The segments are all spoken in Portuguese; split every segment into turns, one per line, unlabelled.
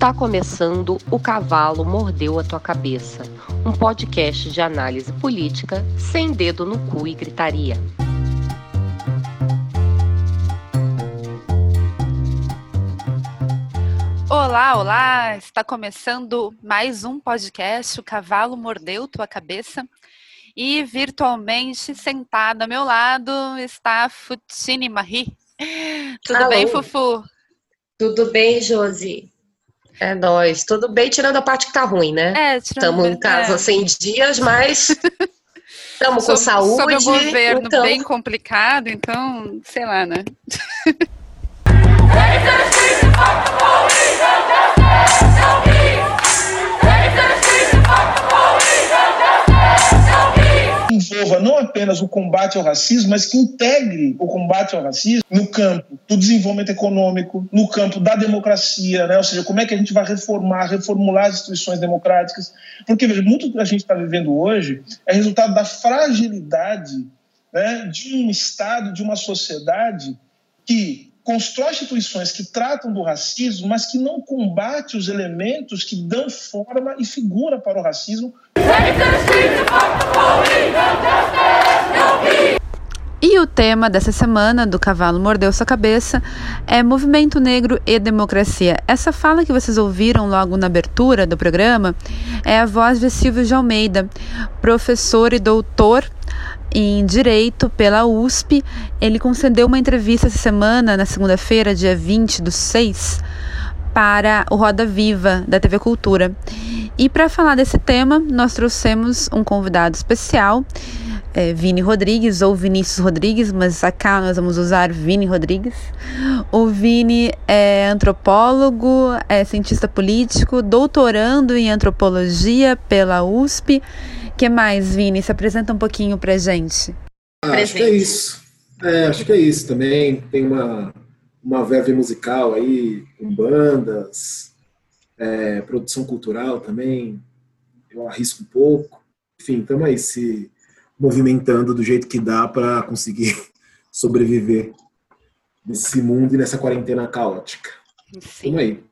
Tá começando O Cavalo Mordeu a Tua Cabeça, um podcast de análise política sem dedo no cu e gritaria.
Olá, olá! Está começando mais um podcast O Cavalo Mordeu Tua Cabeça. E virtualmente sentada ao meu lado está a Futini Marie. Tudo
Alô.
bem, Fufu?
Tudo bem, Josi? É nóis. Tudo bem, tirando a parte que tá ruim, né?
É,
Estamos em casa
é.
sem dias, mas estamos com saúde.
Sob o governo
então...
bem complicado, então, sei lá, né?
Envolva não apenas o combate ao racismo, mas que integre o combate ao racismo no campo do desenvolvimento econômico, no campo da democracia, né? ou seja, como é que a gente vai reformar, reformular as instituições democráticas. Porque, veja, muito do que a gente está vivendo hoje é resultado da fragilidade né, de um Estado, de uma sociedade que constrói instituições que tratam do racismo, mas que não combate os elementos que dão forma e figura para o racismo,
E o tema dessa semana do Cavalo Mordeu Sua Cabeça é Movimento Negro e Democracia. Essa fala que vocês ouviram logo na abertura do programa é a voz de Silvio de Almeida, professor e doutor em Direito pela USP. Ele concedeu uma entrevista essa semana, na segunda-feira, dia 20 do 6, para o Roda Viva da TV Cultura. E para falar desse tema, nós trouxemos um convidado especial, é, Vini Rodrigues ou Vinícius Rodrigues, mas acá nós vamos usar Vini Rodrigues. O Vini é antropólogo, é cientista político, doutorando em antropologia pela USP. que mais, Vini? Se apresenta um pouquinho pra gente.
Ah, acho que é isso. É, acho que é isso também. Tem uma, uma verve musical aí, com bandas, é, produção cultural também. Eu arrisco um pouco. Enfim, estamos aí se movimentando do jeito que dá para conseguir sobreviver nesse mundo e nessa quarentena caótica.
Sim,
Tamo aí.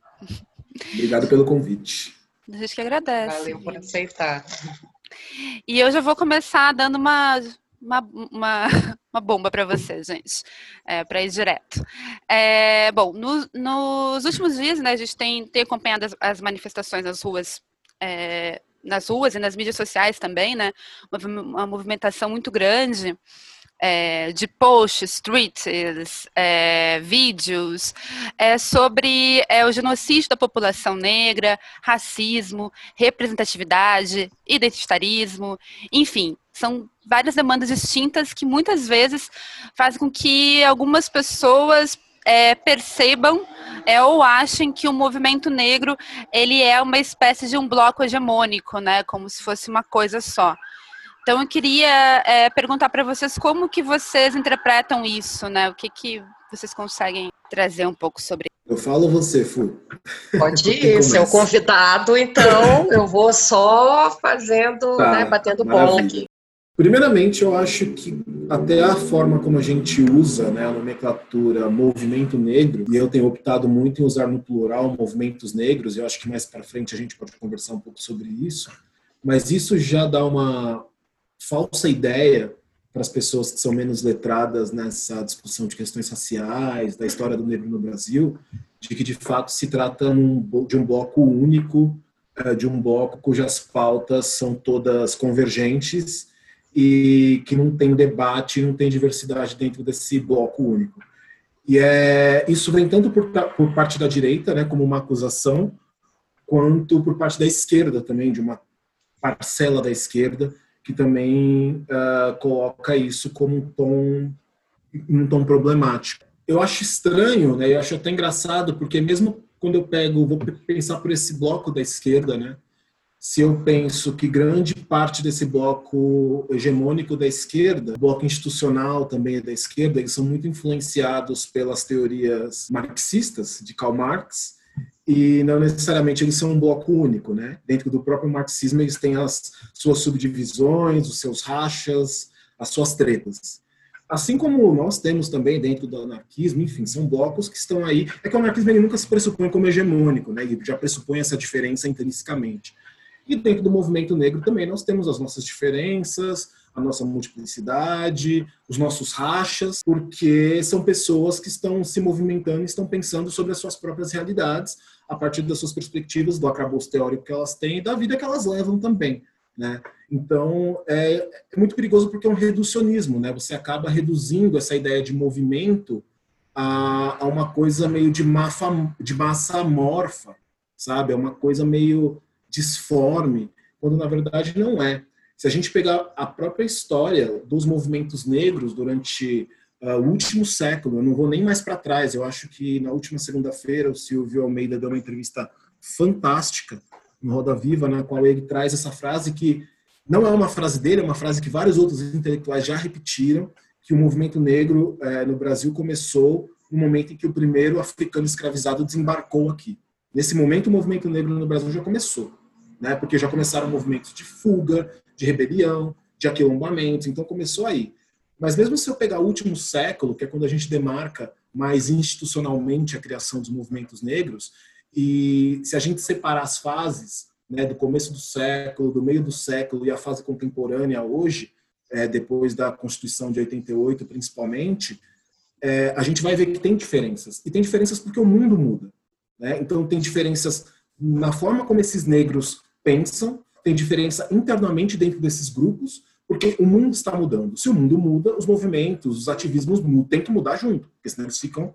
Obrigado pelo convite.
a gente que agradece.
Valeu por aceitar.
E eu já vou começar dando uma, uma, uma, uma bomba para você, gente, é, para ir direto. É, bom, no- nos últimos dias, né, a gente tem, tem acompanhado as, as manifestações nas ruas, é, nas ruas e nas mídias sociais também, né, uma, uma movimentação muito grande. é, de posts, tweets, é, vídeos é, sobre é, o genocídio da população negra, racismo, representatividade, identitarismo, enfim, são várias demandas distintas que muitas vezes fazem com que algumas pessoas é, percebam é, ou achem que o movimento negro ele é uma espécie de um bloco hegemônico, né, como se fosse uma coisa só. Então eu queria é, perguntar para vocês como que vocês interpretam isso, né? O que que vocês conseguem trazer um pouco sobre
Eu falo você, Fu.
Pode ir, seu convidado, então eu vou só fazendo,
Tá,
né, batendo bola
maravilha.
aqui.
Primeiramente, eu acho que até a forma como a gente usa né, a nomenclatura movimento negro, e eu tenho optado muito em usar no plural movimentos negros, e eu acho que mais para frente a gente pode conversar um pouco sobre isso, mas isso já dá uma falsa ideia para as pessoas que são menos letradas nessa discussão de questões raciais, da história do negro no Brasil, de que de fato se trata de um bloco único, eh, de um bloco cujas pautas são todas convergentes e que não tem debate, não tem diversidade dentro desse bloco único. E é, isso vem tanto por, por parte da direita, né, como uma acusação, quanto por parte da esquerda também, de uma parcela da esquerda, que também ah, coloca isso como um tom, um tom problemático. Eu acho estranho, né, eu acho até engraçado, porque mesmo quando eu pego, vou pensar por esse bloco da esquerda, né, se eu penso que grande parte desse bloco hegemônico da esquerda, bloco institucional também é da esquerda, eles são muito influenciados pelas teorias marxistas de Karl Marx e não necessariamente eles são um bloco único, né? Dentro do próprio marxismo eles têm as suas subdivisões, os seus rachas, as suas tretas. Assim como nós temos também dentro do anarquismo, enfim, são blocos que estão aí. É que o anarquismo ele nunca se pressupõe como hegemônico, né? Ele já pressupõe essa diferença intrinsecamente. E dentro do movimento negro também nós temos as nossas diferenças, a nossa multiplicidade, os nossos rachas, porque são pessoas que estão se movimentando e estão pensando sobre as suas próprias realidades a partir das suas perspectivas, do acabouço teórico que elas têm e da vida que elas levam também. Né? Então, é, é, muito perigoso porque é um reducionismo, né? Você acaba reduzindo essa ideia de movimento a, a uma coisa meio de, mafa, de massa amorfa, sabe? É uma coisa meio disforme, quando na verdade não é. Se a gente pegar a própria história dos movimentos negros durante uh, o último século, eu não vou nem mais para trás, eu acho que na última segunda-feira o Silvio Almeida deu uma entrevista fantástica no Roda Viva, na qual ele traz essa frase que não é uma frase dele, é uma frase que vários outros intelectuais já repetiram, que o movimento negro eh, no Brasil começou no momento em que o primeiro africano escravizado desembarcou aqui. Nesse momento, o movimento negro no Brasil já começou, né? porque já começaram movimentos de fuga, de rebelião, de aquilombamento, então começou aí. Mas mesmo se eu pegar o último século, que é quando a gente demarca mais institucionalmente a criação dos movimentos negros, e se a gente separar as fases, né, do começo do século, do meio do século e a fase contemporânea hoje, é, depois da Constituição de 88 principalmente, é, a gente vai ver que tem diferenças. E tem diferenças porque o mundo muda. Né? Então, tem diferenças na forma como esses negros pensam, tem diferença internamente dentro desses grupos, porque o mundo está mudando. Se o mundo muda, os movimentos, os ativismos mudam, tem que mudar junto, porque senão eles ficam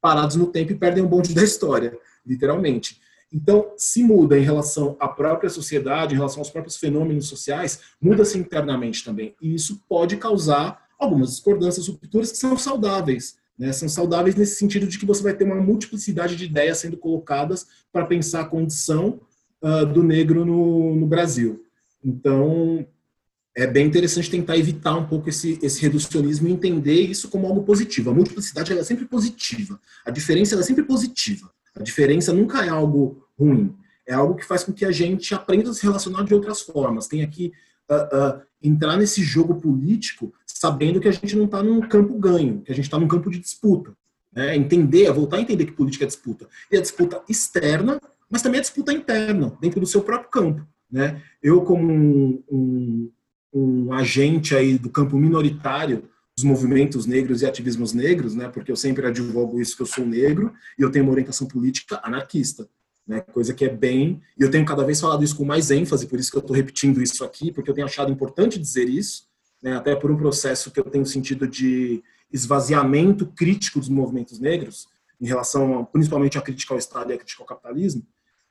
parados no tempo e perdem o bonde da história literalmente. Então, se muda em relação à própria sociedade, em relação aos próprios fenômenos sociais, muda-se internamente também. E isso pode causar algumas discordâncias, rupturas que são saudáveis. Né? São saudáveis nesse sentido de que você vai ter uma multiplicidade de ideias sendo colocadas para pensar a condição uh, do negro no, no Brasil. Então, é bem interessante tentar evitar um pouco esse, esse reducionismo e entender isso como algo positivo. A multiplicidade é sempre positiva, a diferença é sempre positiva. A diferença nunca é algo ruim, é algo que faz com que a gente aprenda a se relacionar de outras formas. Tem aqui uh, uh, entrar nesse jogo político sabendo que a gente não está num campo ganho, que a gente está num campo de disputa. Né? Entender, voltar a entender que política é disputa. E a disputa externa, mas também a disputa interna, dentro do seu próprio campo. Né? Eu, como um, um, um agente aí do campo minoritário, dos movimentos negros e ativismos negros, né? Porque eu sempre advogo isso que eu sou negro e eu tenho uma orientação política anarquista, né? Coisa que é bem e eu tenho cada vez falado isso com mais ênfase, por isso que eu estou repetindo isso aqui, porque eu tenho achado importante dizer isso, né? Até por um processo que eu tenho sentido de esvaziamento crítico dos movimentos negros em relação, principalmente à crítica ao Estado e à crítica ao capitalismo.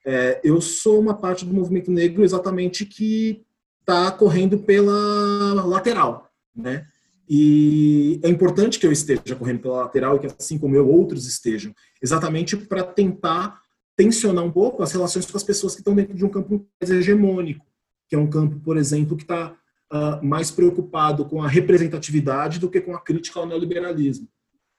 É, eu sou uma parte do movimento negro exatamente que está correndo pela lateral, né? E é importante que eu esteja correndo pela lateral e que, assim como eu, outros estejam, exatamente para tentar tensionar um pouco as relações com as pessoas que estão dentro de um campo mais hegemônico, que é um campo, por exemplo, que está uh, mais preocupado com a representatividade do que com a crítica ao neoliberalismo.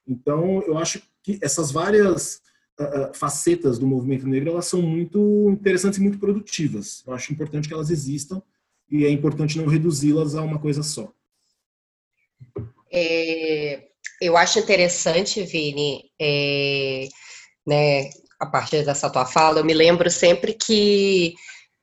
Então, eu acho que essas várias uh, facetas do movimento negro elas são muito interessantes e muito produtivas. Eu acho importante que elas existam e é importante não reduzi-las a uma coisa só.
É, eu acho interessante, Vini, é, né, a partir dessa tua fala, eu me lembro sempre que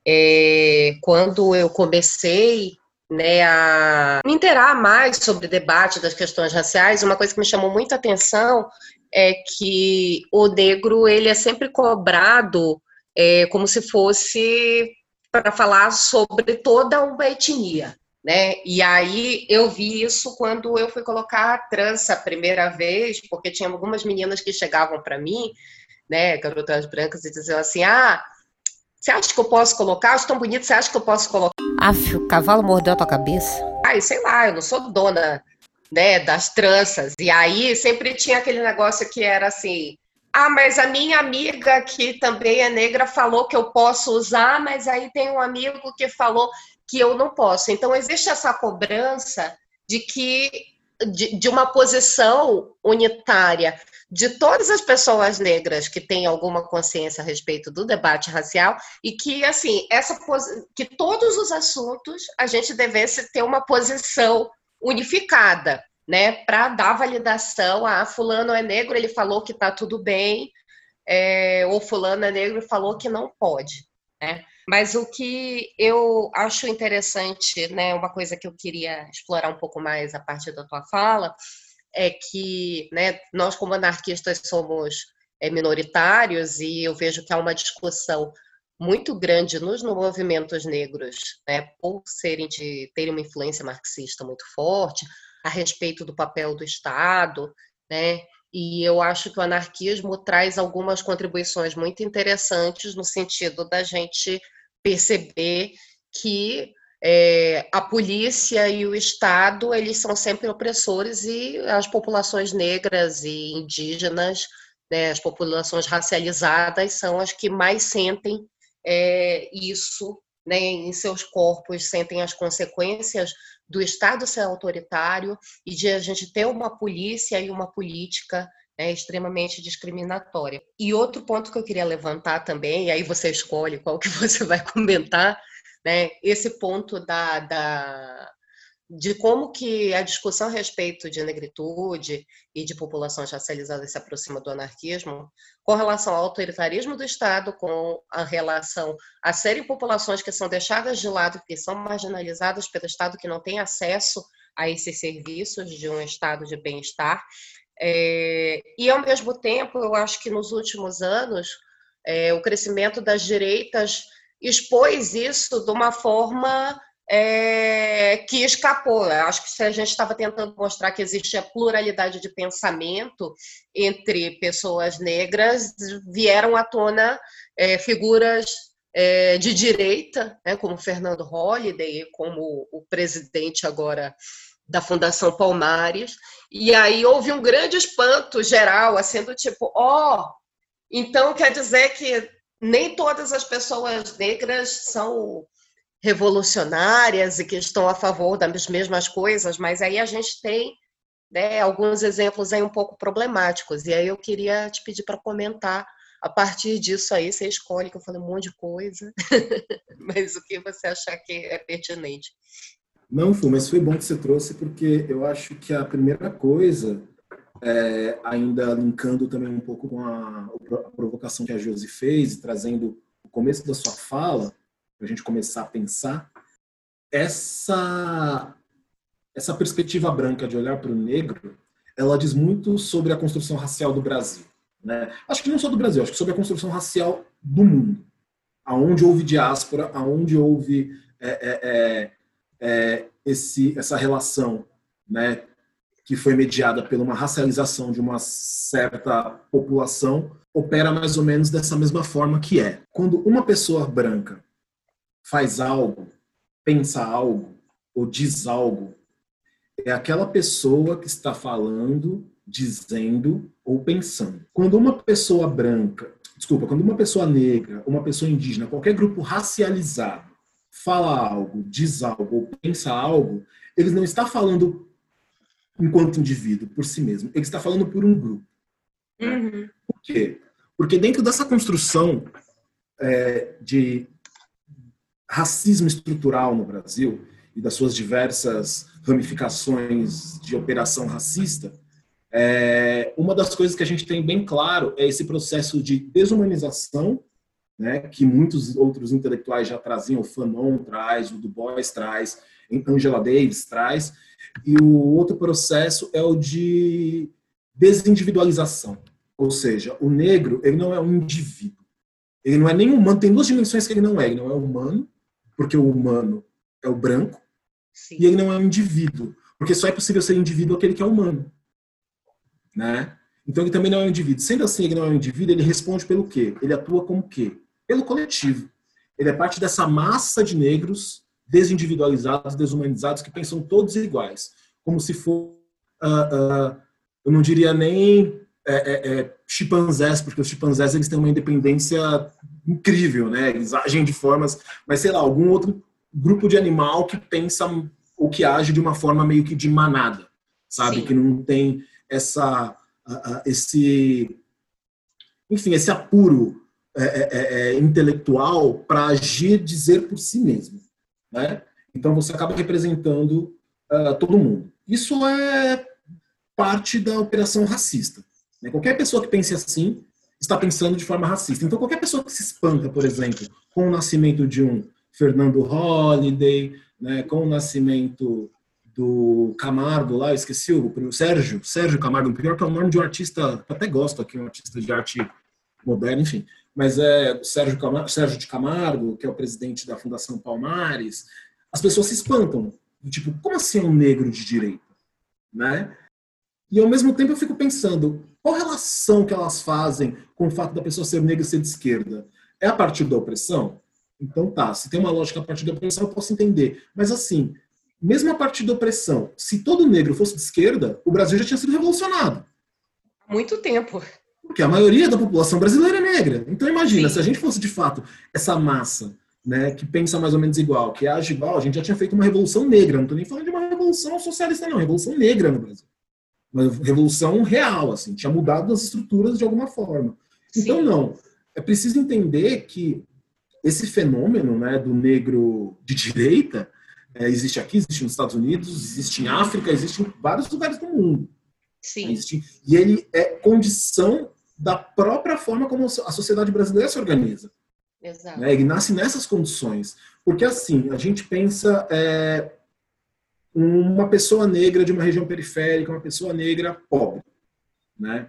é, quando eu comecei né, a me interar mais sobre o debate das questões raciais, uma coisa que me chamou muita atenção é que o negro ele é sempre cobrado é, como se fosse para falar sobre toda uma etnia né? E aí eu vi isso quando eu fui colocar a trança a primeira vez, porque tinha algumas meninas que chegavam para mim, né, garotas brancas, e diziam assim: ah, você acha que eu posso colocar? Acho tão bonito, você acha que eu posso colocar?
Aff, o cavalo mordeu a tua cabeça?
Ai, sei lá, eu não sou dona, né, das tranças. E aí sempre tinha aquele negócio que era assim: ah, mas a minha amiga que também é negra falou que eu posso usar, mas aí tem um amigo que falou que eu não posso. Então, existe essa cobrança de que de, de, uma posição unitária de todas as pessoas negras que têm alguma consciência a respeito do debate racial e que assim essa que todos os assuntos a gente devesse ter uma posição unificada né, para dar validação a ah, fulano é negro, ele falou que está tudo bem, é, ou fulano é negro falou que não pode, né? Mas o que eu acho interessante, né, uma coisa que eu queria explorar um pouco mais a partir da tua fala, é que né, nós como anarquistas somos é, minoritários e eu vejo que há uma discussão muito grande nos movimentos negros, né, por serem de terem uma influência marxista muito forte, a respeito do papel do Estado, né? E eu acho que o anarquismo traz algumas contribuições muito interessantes no sentido da gente perceber que é, a polícia e o Estado eles são sempre opressores e as populações negras e indígenas, né, as populações racializadas são as que mais sentem é, isso né, em seus corpos, sentem as consequências do Estado ser autoritário e de a gente ter uma polícia e uma política né, extremamente discriminatória. E outro ponto que eu queria levantar também, e aí você escolhe qual que você vai comentar, né, esse ponto da, da de como que a discussão a respeito de negritude e de populações racializadas se aproxima do anarquismo, com relação ao autoritarismo do Estado, com a relação a serem populações que são deixadas de lado, que são marginalizadas pelo Estado, que não têm acesso a esses serviços de um estado de bem-estar. É, e, ao mesmo tempo, eu acho que nos últimos anos, é, o crescimento das direitas expôs isso de uma forma é, que escapou. Eu acho que se a gente estava tentando mostrar que existe a pluralidade de pensamento entre pessoas negras, vieram à tona é, figuras é, de direita, né, como Fernando Holliday, como o presidente agora da Fundação Palmares, e aí houve um grande espanto geral, assim, do tipo, ó, oh, então quer dizer que nem todas as pessoas negras são revolucionárias e que estão a favor das mesmas coisas, mas aí a gente tem né, alguns exemplos aí um pouco problemáticos. E aí eu queria te pedir para comentar a partir disso aí, você escolhe, que eu falei um monte de coisa, mas o que você achar que é pertinente.
Não, Fu, mas foi bom que você trouxe, porque eu acho que a primeira coisa, é, ainda linkando também um pouco com a, a provocação que a Josi fez, trazendo o começo da sua fala, a gente começar a pensar, essa, essa perspectiva branca de olhar para o negro, ela diz muito sobre a construção racial do Brasil. Né? Acho que não só do Brasil, acho que sobre a construção racial do mundo. Aonde houve diáspora, aonde houve é, é, é, é, esse, essa relação né, que foi mediada por uma racialização de uma certa população, opera mais ou menos dessa mesma forma que é. Quando uma pessoa branca faz algo, pensa algo ou diz algo, é aquela pessoa que está falando, dizendo ou pensando. Quando uma pessoa branca, desculpa, quando uma pessoa negra, uma pessoa indígena, qualquer grupo racializado fala algo, diz algo ou pensa algo, ele não está falando enquanto indivíduo, por si mesmo. Ele está falando por um grupo. Uhum. Por quê? Porque dentro dessa construção é, de racismo estrutural no Brasil e das suas diversas ramificações de operação racista, é, uma das coisas que a gente tem bem claro é esse processo de desumanização, né, que muitos outros intelectuais já traziam, o Fanon traz, o Du Bois traz, Angela Davis traz, e o outro processo é o de desindividualização, ou seja, o negro ele não é um indivíduo, ele não é nem humano, tem duas dimensões que ele não é, ele não é humano porque o humano é o branco, Sim. e ele não é um indivíduo, porque só é possível ser indivíduo aquele que é humano. Né? Então ele também não é um indivíduo. Sendo assim, ele não é um indivíduo, ele responde pelo quê? Ele atua como quê? Pelo coletivo. Ele é parte dessa massa de negros desindividualizados, desumanizados, que pensam todos iguais. Como se for, uh, uh, eu não diria nem é, é, é, chimpanzés, porque os chimpanzés eles têm uma independência incrível, né? Eles agem de formas, mas sei lá, algum outro grupo de animal que pensa ou que age de uma forma meio que de manada, sabe? Sim. Que não tem essa, esse, enfim, esse apuro é, é, é, intelectual para agir, dizer por si mesmo, né? Então você acaba representando uh, todo mundo. Isso é parte da operação racista. Né? Qualquer pessoa que pense assim está pensando de forma racista. Então, qualquer pessoa que se espanta, por exemplo, com o nascimento de um Fernando Holliday, né, com o nascimento do Camargo lá, eu esqueci o, o Sérgio, Sérgio Camargo, pior que é o nome de um artista, até gosto aqui, um artista de arte moderna, enfim, mas é o Sérgio, Camargo, Sérgio de Camargo, que é o presidente da Fundação Palmares, as pessoas se espantam, tipo, como assim é um negro de direita, né? E ao mesmo tempo eu fico pensando, qual relação que elas fazem com o fato da pessoa ser negra e ser de esquerda? É a partir da opressão? Então tá, se tem uma lógica a partir da opressão, eu posso entender. Mas assim, mesmo a partir da opressão, se todo negro fosse de esquerda, o Brasil já tinha sido revolucionado.
Há muito tempo.
Porque a maioria da população brasileira é negra. Então imagina, Sim. se a gente fosse de fato essa massa né, que pensa mais ou menos igual, que age igual, a gente já tinha feito uma revolução negra. Não estou nem falando de uma revolução socialista, não, revolução negra no Brasil. Uma revolução real, assim, tinha mudado as estruturas de alguma forma. Sim. Então, não. É preciso entender que esse fenômeno né, do negro de direita é, existe aqui, existe nos Estados Unidos, existe em África, existe em vários lugares do mundo.
Sim.
Existe, e ele é condição da própria forma como a sociedade brasileira se organiza.
Exato.
Né? Ele nasce nessas condições. Porque, assim, a gente pensa é, uma pessoa negra de uma região periférica, uma pessoa negra pobre. Né?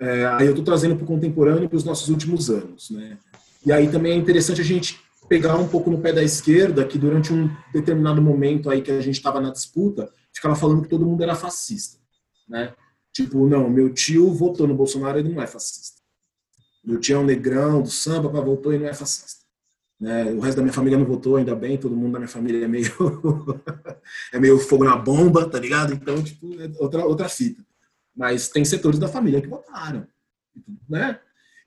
É, aí eu estou trazendo para o contemporâneo para os nossos últimos anos. Né? E aí também é interessante a gente pegar um pouco no pé da esquerda, que durante um determinado momento aí que a gente estava na disputa, ficava falando que todo mundo era fascista. Né? Tipo, não, meu tio votou no Bolsonaro, ele não é fascista. Meu tio é um negrão do samba, votou e não é fascista. Né? O resto da minha família não votou, ainda bem, todo mundo da minha família é meio é meio fogo na bomba, tá ligado? Então, tipo, é outra, outra fita. Mas tem setores da família que votaram, né?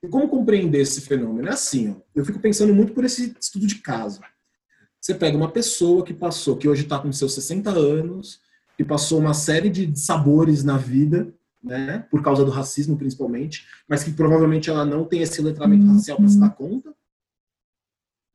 E como compreender esse fenômeno? É assim, ó, eu fico pensando muito por esse estudo de caso. Você pega uma pessoa que passou, que hoje está com seus 60 anos, que passou uma série de sabores na vida, né, por causa do racismo principalmente, mas que provavelmente ela não tem esse letramento racial para se dar conta,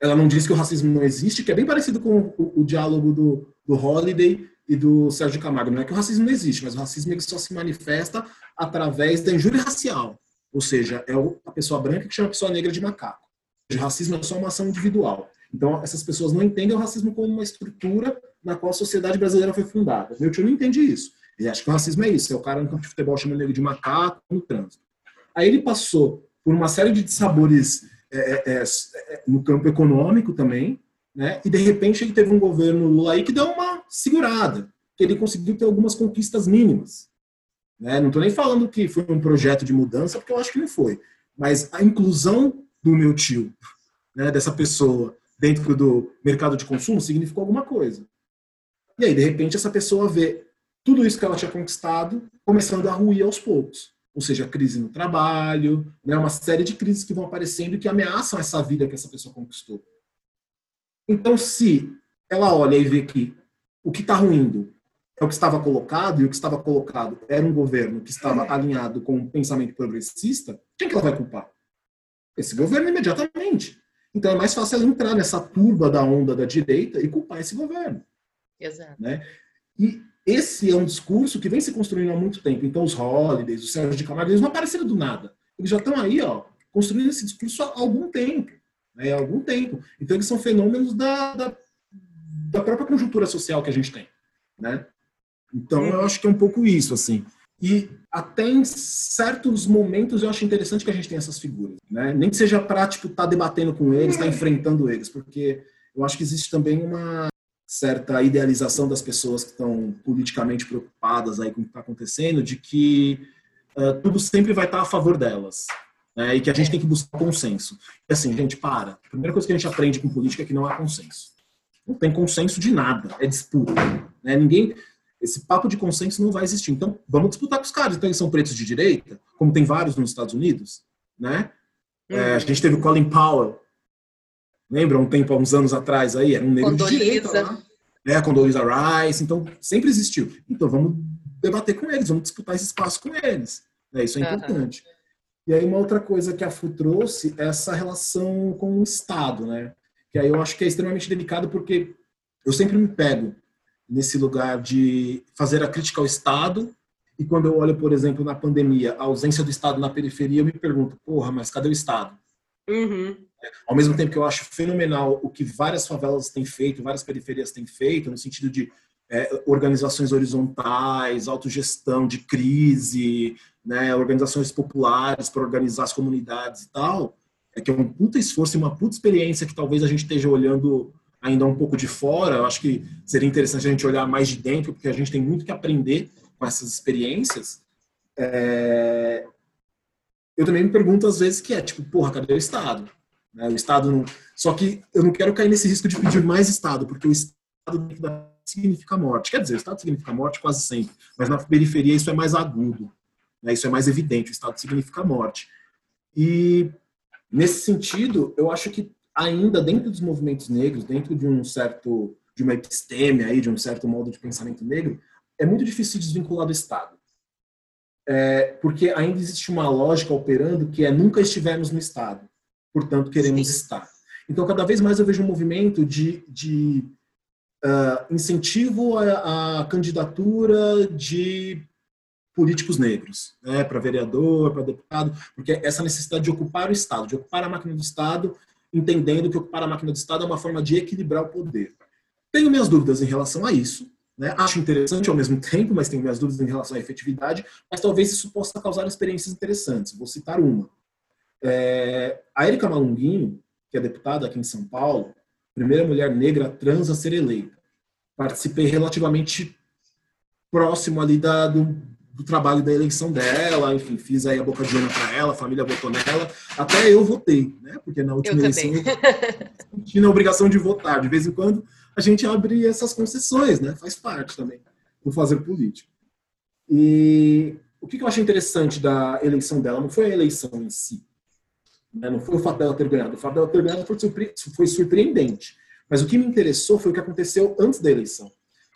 ela não diz que o racismo não existe, que é bem parecido com o, o diálogo do, do Holiday e do Sérgio Camargo. Não é que o racismo não existe, mas o racismo ele só se manifesta através da injúria racial. Ou seja, é a pessoa branca que chama a pessoa negra de macaco. O racismo é só uma ação individual. Então, essas pessoas não entendem o racismo como uma estrutura na qual a sociedade brasileira foi fundada. Meu tio não entende isso. Ele acha que o racismo é isso. É o cara no campo de futebol chamando ele de macaco no trânsito. Aí ele passou por uma série de sabores é, é, é, é, no campo econômico também, né? E de repente ele teve um governo Lula aí que deu uma segurada, que ele conseguiu ter algumas conquistas mínimas. Né? Não estou nem falando que foi um projeto de mudança, porque eu acho que não foi. Mas a inclusão do meu tio, né, dessa pessoa, dentro do mercado de consumo, significou alguma coisa. E aí, de repente, essa pessoa vê tudo isso que ela tinha conquistado começando a ruir aos poucos ou seja, crise no trabalho, né, uma série de crises que vão aparecendo e que ameaçam essa vida que essa pessoa conquistou. Então, se ela olha e vê que o que está ruindo é o que estava colocado, e o que estava colocado era um governo que estava alinhado com um pensamento progressista, quem que ela vai culpar? Esse governo imediatamente. Então é mais fácil ela entrar nessa turba da onda da direita e culpar esse governo.
Exato.
Né? E esse é um discurso que vem se construindo há muito tempo. Então, os Holidays, o Sérgio de Camargo, eles não apareceram do nada. Eles já estão aí, ó, construindo esse discurso há algum tempo. Né, há algum tempo. Então, eles são fenômenos da, da, da própria conjuntura social que a gente tem. Né? Então, eu acho que é um pouco isso, assim. E até em certos momentos eu acho interessante que a gente tenha essas figuras. Né? Nem que seja para estar tipo, tá debatendo com eles, estar tá enfrentando eles, porque eu acho que existe também uma certa idealização das pessoas que estão politicamente preocupadas aí com o que está acontecendo, de que uh, tudo sempre vai estar tá a favor delas. Né, e que a gente tem que buscar consenso. E assim, gente, para. A primeira coisa que a gente aprende com política é que não há consenso. Não tem consenso de nada, é disputa. Né? Ninguém, esse papo de consenso não vai existir. Então, vamos disputar com os caras. Então, eles são pretos de direita, como tem vários nos Estados Unidos, né? É, a gente teve o Colin Powell, Lembra um tempo, há uns anos atrás aí? Era um negro de direita lá. É, a Condoleezza Rice. Então, sempre existiu. Então, vamos debater com eles, vamos disputar esse espaço com eles. É, isso é uhum. importante. E aí, uma outra coisa que a FU trouxe é essa relação com o Estado, né? Que aí eu acho que é extremamente delicado porque eu sempre me pego nesse lugar de fazer a crítica ao Estado E quando eu olho, por exemplo, na pandemia, a ausência do Estado na periferia, eu me pergunto, porra, mas cadê o Estado?
Uhum.
Ao mesmo tempo que eu acho fenomenal o que várias favelas têm feito, várias periferias têm feito, no sentido de é, organizações horizontais, autogestão de crise, né, organizações populares para organizar as comunidades e tal, é que é um puta esforço e uma puta experiência que talvez a gente esteja olhando ainda um pouco de fora. Eu acho que seria interessante a gente olhar mais de dentro, porque a gente tem muito que aprender com essas experiências. É... Eu também me pergunto às vezes que é tipo, porra, cadê o Estado? Né? O Estado não. Só que eu não quero cair nesse risco de pedir mais Estado, porque o Estado significa morte. Quer dizer, o Estado significa morte quase sempre, mas na periferia isso é mais agudo, né? isso é mais evidente. O Estado significa morte. E nesse sentido, eu acho que ainda dentro dos movimentos negros, dentro de um certo de uma episteme aí, de um certo modo de pensamento negro, é muito difícil desvincular do Estado. É, porque ainda existe uma lógica operando que é nunca estivemos no Estado portanto queremos Sim. estar. Então, cada vez mais eu vejo um movimento de, de uh, incentivo à, à, candidatura de políticos negros, né, para vereador, para deputado, porque essa necessidade de ocupar o Estado, de ocupar a máquina do Estado, entendendo que ocupar a máquina do Estado é uma forma de equilibrar o poder. Tenho minhas dúvidas em relação a isso, né? Acho interessante ao mesmo tempo, mas tenho minhas dúvidas em relação à efetividade, mas talvez isso possa causar experiências interessantes. Vou citar uma. É, a Erika Malunguinho, que é deputada aqui em São Paulo, primeira mulher negra trans a ser eleita. Participei relativamente próximo ali da, do, do trabalho da eleição dela, enfim, fiz aí a boca de urna para ela, a família votou nela, até eu votei, né? Porque na última eu eleição eu tinha a obrigação de votar. De vez em quando a gente abre essas concessões, né? Faz parte também do fazer político. E o que eu achei interessante da eleição dela não foi a eleição em si? Não foi o fato dela ter ganhado. O fato dela ter ganhado foi, surpre foi surpreendente. Mas o que me interessou foi o que aconteceu antes da eleição,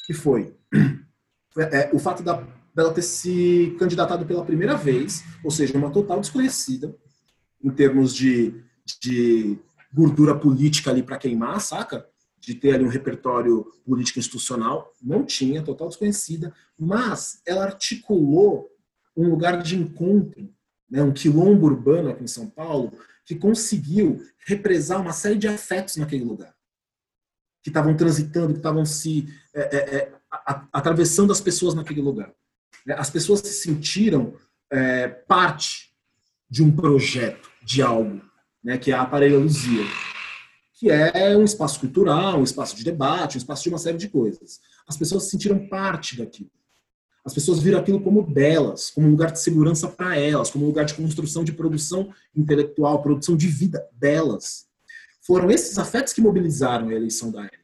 que foi é, o fato da, dela ter se candidatado pela primeira vez, ou seja, uma total desconhecida em termos de, de gordura política ali para queimar, saca? De ter ali um repertório político institucional, não tinha, total desconhecida, mas ela articulou um lugar de encontro, né, um quilombo urbano aqui em São Paulo, que conseguiu represar uma série de afetos naquele lugar, que estavam transitando, que estavam se é, é, é, a, atravessando as pessoas naquele lugar. É, as pessoas se sentiram é, parte de um projeto, de algo, né, que é a Aparelho Luzia, que é um espaço cultural, um espaço de debate, um espaço de uma série de coisas. As pessoas se sentiram parte daquilo. As pessoas viram aquilo como delas, como um lugar de segurança para elas, como um lugar de construção de produção intelectual, produção de vida delas. Foram esses afetos que mobilizaram a eleição da Érica.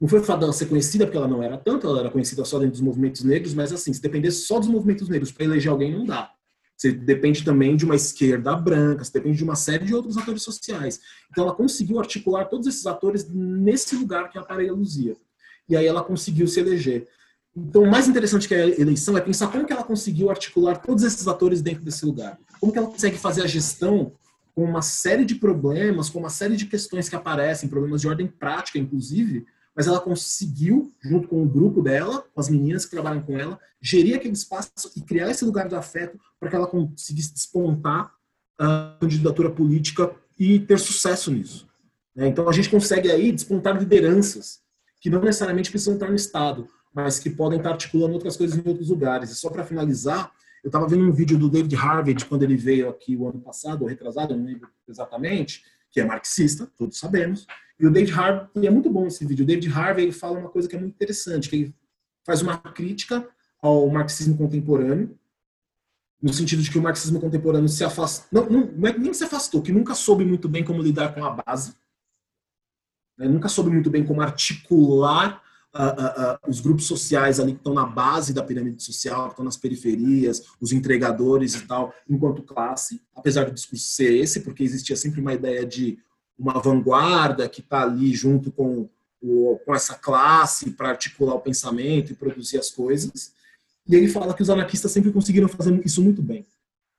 Não foi o fato dela ser conhecida, porque ela não era tanto, ela era conhecida só dentro dos movimentos negros, mas assim, se dependesse só dos movimentos negros para eleger alguém, não dá. Você depende também de uma esquerda branca, você depende de uma série de outros atores sociais. Então ela conseguiu articular todos esses atores nesse lugar que a Pareia luzia. E aí ela conseguiu se eleger. Então, o mais interessante que é a eleição é pensar como que ela conseguiu articular todos esses atores dentro desse lugar. Como que ela consegue fazer a gestão com uma série de problemas, com uma série de questões que aparecem, problemas de ordem prática, inclusive, mas ela conseguiu, junto com o grupo dela, com as meninas que trabalham com ela, gerir aquele espaço e criar esse lugar de afeto para que ela conseguisse despontar a candidatura política e ter sucesso nisso. Né? Então, a gente consegue aí despontar lideranças que não necessariamente precisam estar no Estado, mas que podem estar articulando outras coisas em outros lugares. E só para finalizar, eu estava vendo um vídeo do David Harvey, quando ele veio aqui o ano passado, ou retrasado, não lembro exatamente, que é marxista, todos sabemos. E o David Harvey, é muito bom esse vídeo. O David Harvey ele fala uma coisa que é muito interessante, que ele faz uma crítica ao marxismo contemporâneo, no sentido de que o marxismo contemporâneo se afastou, não, não, não é nem se afastou, que nunca soube muito bem como lidar com a base, né, nunca soube muito bem como articular uh, uh, os grupos sociais ali que estão na base da pirâmide social, que estão nas periferias, os entregadores e tal, enquanto classe, apesar do discurso ser esse, porque existia sempre uma ideia de uma vanguarda que está ali junto com, o, com essa classe para articular o pensamento e produzir as coisas. E ele fala que os anarquistas sempre conseguiram fazer isso muito bem.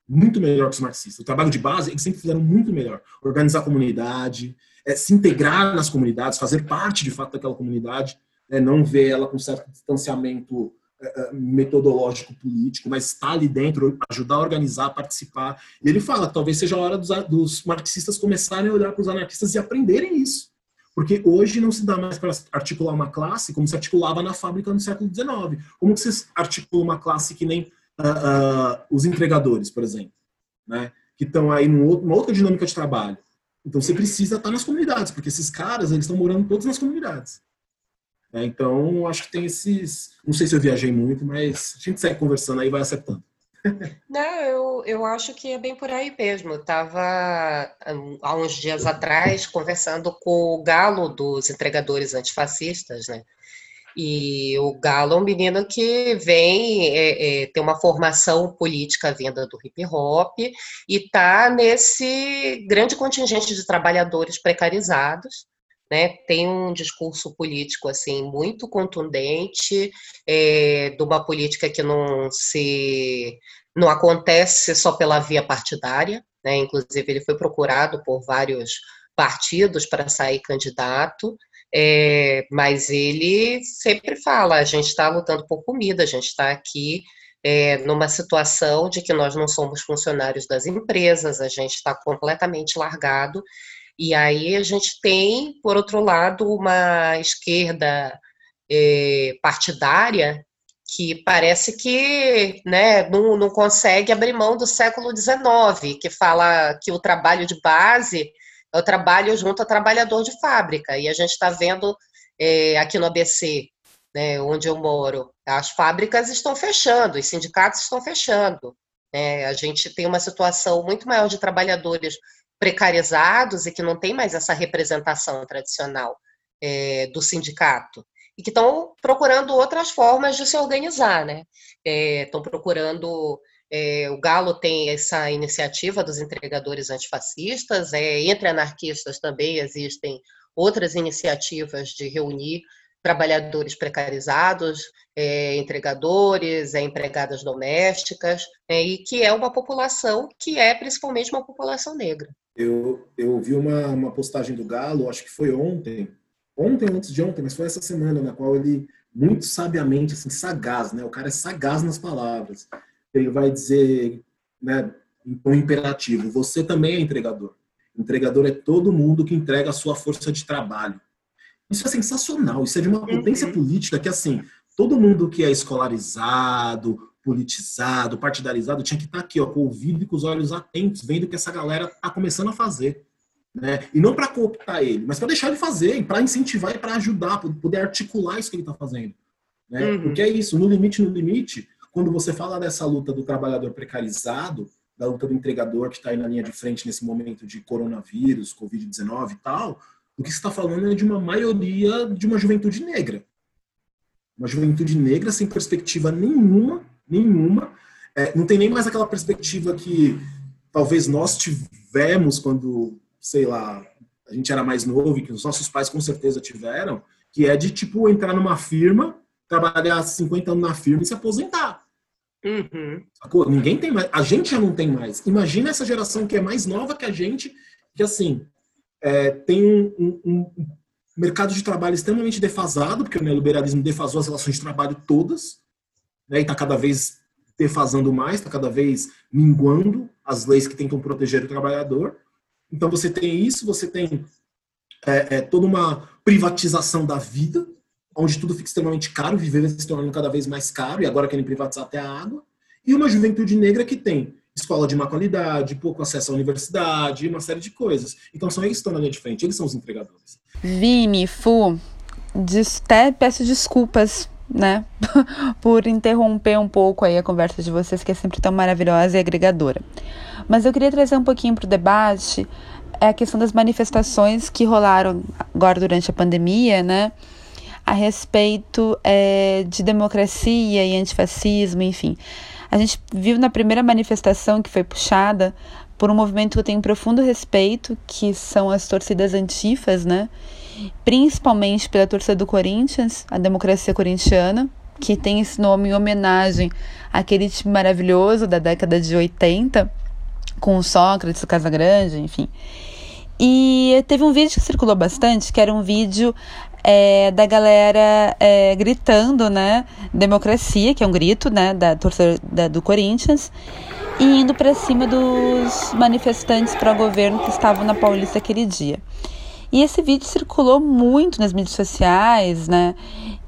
Muito melhor que os marxistas. O trabalho de base, eles sempre fizeram muito melhor. Organizar a comunidade, é, se integrar nas comunidades, fazer parte de fato daquela comunidade né, não ver ela com certo distanciamento é, metodológico político, mas está ali dentro, ajudar a organizar, participar. E ele fala talvez seja a hora dos, dos marxistas começarem a olhar para os anarquistas e aprenderem isso. Porque hoje não se dá mais para articular uma classe como se articulava na fábrica no século XIX. Como que se articula uma classe que nem uh, uh, os entregadores, por exemplo, né? que estão aí numa outra dinâmica de trabalho. Então você precisa estar nas comunidades, porque esses caras eles estão morando todos nas comunidades. É, então acho que tem esses. Não sei se eu viajei muito, mas a gente segue conversando aí e vai acertando.
Não, eu, eu acho que é bem por aí mesmo. Eu estava há uns dias atrás conversando com o Galo dos entregadores antifascistas, né? E o Galo é um menino que vem é, é, uma formação política vinda do hip hop e está nesse grande contingente de trabalhadores precarizados. Né, tem um discurso político assim muito contundente é, de uma política que não se não acontece só pela via partidária, né? Inclusive ele foi procurado por vários partidos para sair candidato, é, mas ele sempre fala: a gente está lutando por comida, a gente está aqui é, numa situação de que nós não somos funcionários das empresas, a gente está completamente largado. E aí a gente tem, por outro lado, uma esquerda é, partidária que parece que né, não, não consegue abrir mão do século XIX, que fala que o trabalho de base é o trabalho junto ao trabalhador de fábrica. E a gente está vendo é, aqui no ABC, né, onde eu moro, as fábricas estão fechando, os sindicatos estão fechando. Né, a gente tem uma situação muito maior de trabalhadores precarizados e que não tem mais essa representação tradicional é, do sindicato e que estão procurando outras formas de se organizar, né? Estão é, procurando. É, o Galo tem essa iniciativa dos entregadores antifascistas, é, entre anarquistas também existem outras iniciativas de reunir trabalhadores precarizados, é, entregadores, é, empregadas domésticas, é, e que é uma população que é principalmente uma população negra.
Eu, eu vi uma, uma postagem do Galo, acho que foi ontem, ontem antes de ontem, mas foi essa semana na qual ele muito sabiamente, assim, sagaz, né? O cara é sagaz nas palavras. Ele vai dizer, né, em tom imperativo, você também é entregador. Entregador é todo mundo que entrega a sua força de trabalho. Isso é sensacional, isso é de uma potência uhum. política que, assim, todo mundo que é escolarizado, politizado, partidarizado, tinha que estar aqui, ó, com o ouvido e com os olhos atentos, vendo o que essa galera está começando a fazer. Né? E não para cooptar ele, mas para deixar ele fazer, para incentivar e para ajudar, para poder articular isso que ele está fazendo. Né? Uhum. Porque é isso, no limite, no limite, quando você fala dessa luta do trabalhador precarizado, da luta do entregador que está aí na linha de frente nesse momento de coronavírus, Covid-19 e tal, o que você está falando é de uma maioria de uma juventude negra. Uma juventude negra sem perspectiva nenhuma, nenhuma. É, não tem nem mais aquela perspectiva que talvez nós tivemos quando sei lá, a gente era mais novo e que os nossos pais com certeza tiveram, que é de, tipo, entrar numa firma, trabalhar 50 anos na firma e se aposentar. Uhum. Ninguém tem mais. A gente já não tem mais. Imagina essa geração que é mais nova que a gente, que assim, é, tem um, um, um, mercado de trabalho extremamente defasado, porque o neoliberalismo defasou as relações de trabalho todas, né, e está cada vez defasando mais, está cada vez minguando as leis que tentam proteger o trabalhador. Então você tem isso, você tem é, é, toda uma privatização da vida, onde tudo fica extremamente caro, viver se tornando cada vez mais caro, e agora querem privatizar até a água, e uma juventude negra que tem escola de má qualidade, pouco acesso à universidade, uma série de coisas. Então são eles que estão na linha de frente, eles são os entregadores.
Vini, Fu, peço desculpas, né, por interromper um pouco aí a conversa de vocês, que é sempre tão maravilhosa e agregadora. Mas eu queria trazer um pouquinho para o debate é a questão das manifestações que rolaram agora durante a pandemia, né? A respeito é, de democracia e antifascismo, enfim. A gente viu na primeira manifestação que foi puxada por um movimento que eu tenho um profundo respeito, que são as torcidas antifas, né? Principalmente pela torcida do Corinthians, a democracia corintiana, que tem esse nome em homenagem àquele time maravilhoso da década de 80 com o Sócrates, o Casagrande, enfim. E teve um vídeo que circulou bastante, que era um vídeo é, da galera é, gritando, né, democracia, que é um grito, né, da torcida do Corinthians, e indo para cima dos manifestantes pró-governo que estavam na Paulista aquele dia. E esse vídeo circulou muito nas mídias sociais, né?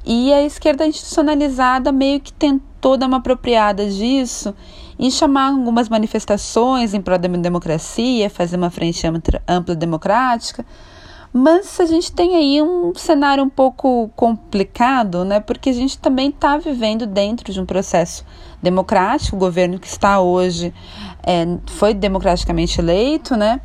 E a esquerda institucionalizada meio que tentou dar uma apropriada disso e chamar algumas manifestações em prol da democracia, fazer uma frente ampla democrática. Mas a gente tem aí um cenário um pouco complicado, né? Porque a gente também está vivendo dentro de um processo democrático. O governo que está hoje é, foi democraticamente eleito, né?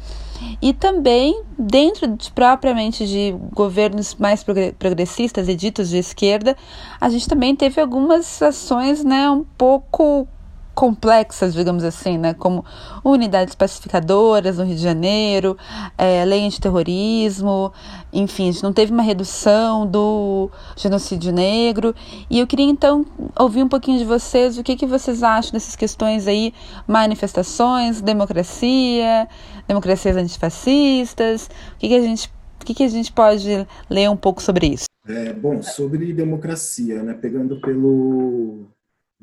E também, dentro de, propriamente de governos mais progressistas e ditos de esquerda, a gente também teve algumas ações né, um pouco complexas, digamos assim, né, como unidades pacificadoras no Rio de Janeiro, é, lei antiterrorismo, enfim, a gente não teve uma redução do genocídio negro. E eu queria então ouvir um pouquinho de vocês, o que, que vocês acham dessas questões aí, manifestações, democracia, democracias antifascistas, o que, que a gente o que, que a gente pode ler um pouco sobre isso?
É, bom, sobre democracia, né, pegando pelo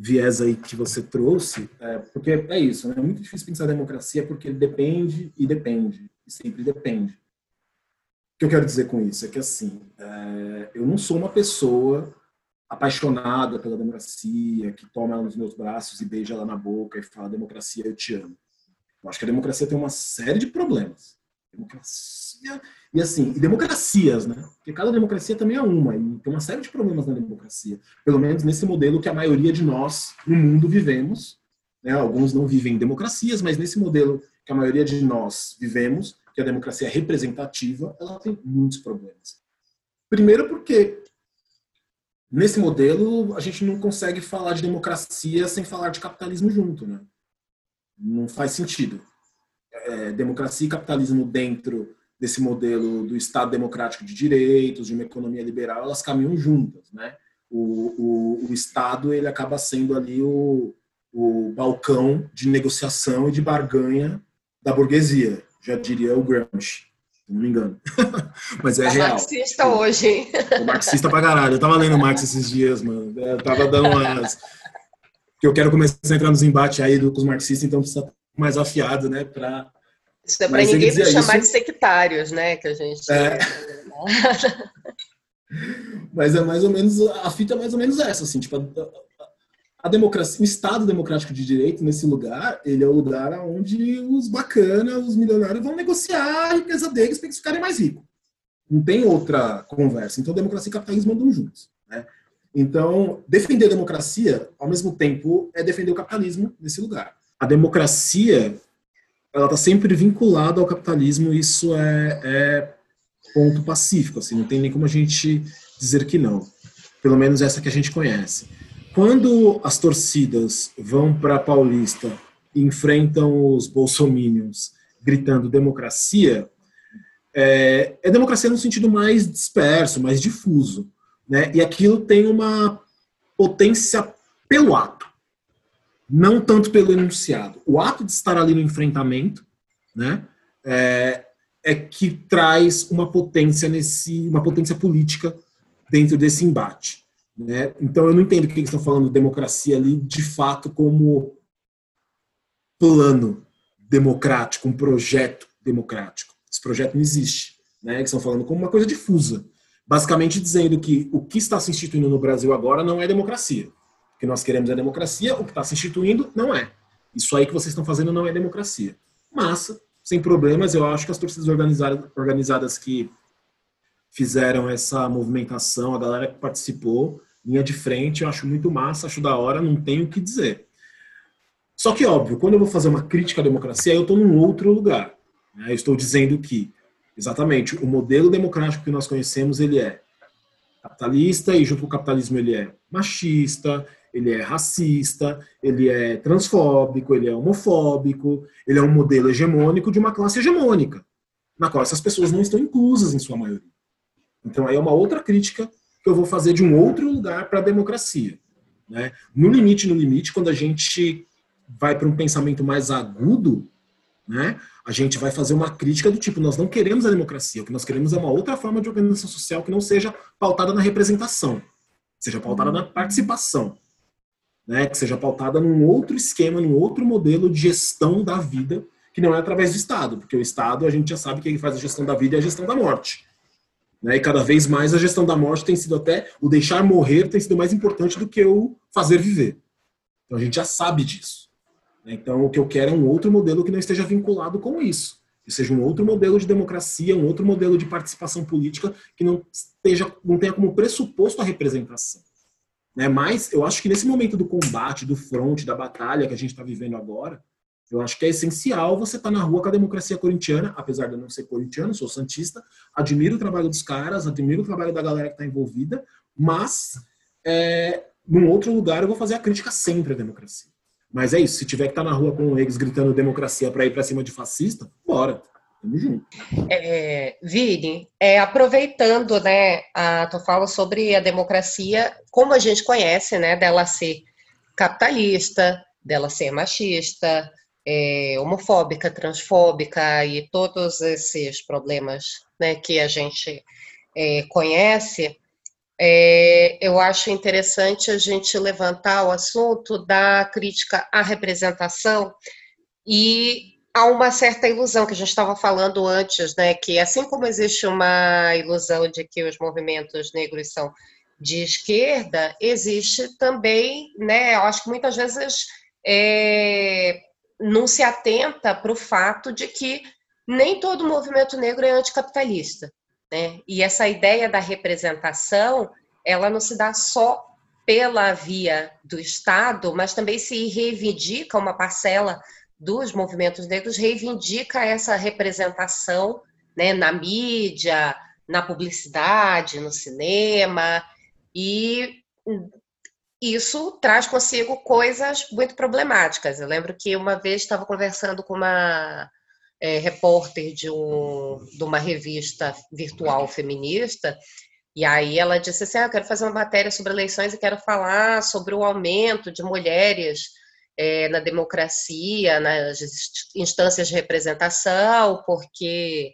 viés aí que você trouxe, é, porque é isso, né? é muito difícil pensar democracia porque depende e depende, e sempre depende. O que eu quero dizer com isso é que, assim, é, eu não sou uma pessoa apaixonada pela democracia, que toma ela nos meus braços e beija ela na boca e fala, democracia, eu te amo. Eu acho que a democracia tem uma série de problemas. Democracia e assim, e democracias, né? Porque cada democracia também é uma, e tem uma série de problemas na democracia. Pelo menos nesse modelo que a maioria de nós no mundo vivemos. Né? Alguns não vivem em democracias, mas nesse modelo que a maioria de nós vivemos, que é a democracia representativa, ela tem muitos problemas. Primeiro porque nesse modelo a gente não consegue falar de democracia sem falar de capitalismo junto, né? Não faz sentido. É, democracia e capitalismo dentro desse modelo do Estado democrático de direitos, de uma economia liberal, elas caminham juntas, né? O, o, o Estado ele acaba sendo ali o, o balcão de negociação e de barganha da burguesia, já diria o Gramsci, se não me engano. Mas é, é real.
marxista hoje, hein?
O marxista pra caralho. Eu tava lendo Marx esses dias, mano. Eu tava dando umas... Porque eu quero começar a entrar nos embates aí com os marxistas, então precisa estar mais afiado, né, para
isso é para ninguém me chamar isso... de sectários, né? Que a gente. É.
Mas é mais ou menos a fita é mais ou menos essa, assim, tipo, a, a, democracia, o Estado democrático de direito nesse lugar, ele é o lugar onde os bacanas, os milionários vão negociar a riqueza deles para eles ficarem mais ricos. Não tem outra conversa. Então, democracia e capitalismo andam juntos, né? Então, defender a democracia, ao mesmo tempo, é defender o capitalismo nesse lugar. A democracia ela está sempre vinculada ao capitalismo, isso é, é, ponto pacífico, assim, não tem nem como a gente dizer que não. Pelo menos essa que a gente conhece. Quando as torcidas vão para Paulista e enfrentam os bolsominions gritando democracia, é, é democracia no sentido mais disperso, mais difuso. Né? E aquilo tem uma potência pelo ato não tanto pelo enunciado. O ato de estar ali no enfrentamento, né, é, é que traz uma potência nesse, uma potência política dentro desse embate. Né? Então eu não entendo o que eles estão falando de democracia ali de fato como plano democrático, um projeto democrático. Esse projeto não existe. Né? Eles estão falando como uma coisa difusa, basicamente dizendo que o que está se instituindo no Brasil agora não é democracia que nós queremos é democracia, o que está se instituindo não é. Isso aí que vocês estão fazendo não é democracia. Massa, sem problemas, eu acho que as torcidas organizadas, organizadas que fizeram essa movimentação, a galera que participou, linha de frente, eu acho muito massa, acho da hora, não tenho o que dizer. Só que, óbvio, quando eu vou fazer uma crítica à democracia, eu estou num outro lugar. Né? Eu estou dizendo que, exatamente, o modelo democrático que nós conhecemos, ele é capitalista e junto com o capitalismo ele é machista, ele é racista, ele é transfóbico, ele é homofóbico, ele é um modelo hegemônico de uma classe hegemônica, na qual essas pessoas não estão inclusas em sua maioria. Então aí é uma outra crítica que eu vou fazer de um outro lugar para a democracia. Né? No limite, no limite, quando a gente vai para um pensamento mais agudo, né? A gente vai fazer uma crítica do tipo, nós não queremos a democracia, o que nós queremos é uma outra forma de organização social que não seja pautada na representação, seja pautada na participação, né? Que seja pautada num outro esquema, num outro modelo de gestão da vida, que não é através do Estado, porque o Estado a gente já sabe que quem faz a gestão da vida é a gestão da morte. Né? E cada vez mais a gestão da morte tem sido até o deixar morrer tem sido mais importante do que o fazer viver. Então a gente já sabe disso. Né? Então o que eu quero é um outro modelo que não esteja vinculado com isso. Que seja um outro modelo de democracia, um outro modelo de participação política que não esteja, não tenha como pressuposto a representação. Né? Mas eu acho que nesse momento do combate, do fronte, da batalha que a gente está vivendo agora, eu acho que é essencial você estar tá na rua com a democracia corintiana, apesar de eu não ser corintiano, sou santista, admiro o trabalho dos caras, admiro o trabalho da galera que está envolvida, mas é, num outro lugar eu vou fazer a crítica sempre à democracia. Mas é isso, se tiver que estar tá na rua com eles gritando democracia para ir para cima de fascista, bora. Tamo.
É, Vini, é, aproveitando né, a tua fala sobre a democracia, como a gente conhece, né, dela ser capitalista, dela ser machista, é, homofóbica, transfóbica e todos esses problemas né, que a gente é, conhece, é, eu acho interessante a gente levantar o assunto da crítica à representação e há uma certa ilusão que a gente estava falando antes, né, que assim como existe uma ilusão de que os movimentos negros são de esquerda, existe também, né, eu acho que muitas vezes é, não se atenta para o fato de que nem todo movimento negro é anticapitalista. Né? E essa ideia da representação, ela não se dá só pela via do Estado, mas também se reivindica uma parcela dos movimentos negros, reivindica essa representação né, na mídia, na publicidade, no cinema, e isso traz consigo coisas muito problemáticas. Eu lembro que uma vez estava conversando com uma é, repórter de, um, de uma revista virtual feminista, e aí ela disse assim: ah, eu quero fazer uma matéria sobre eleições e quero falar sobre o aumento de mulheres é, na democracia, nas instâncias de representação, porque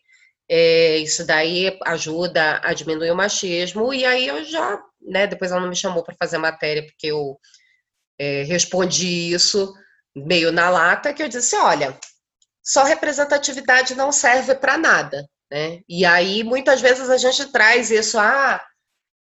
é, isso daí ajuda a diminuir o machismo. E aí eu já né? Depois ela não me chamou para fazer matéria porque eu é, respondi isso meio na lata, que eu disse, olha, só representatividade não serve para nada, né? E aí muitas vezes a gente traz isso, ah,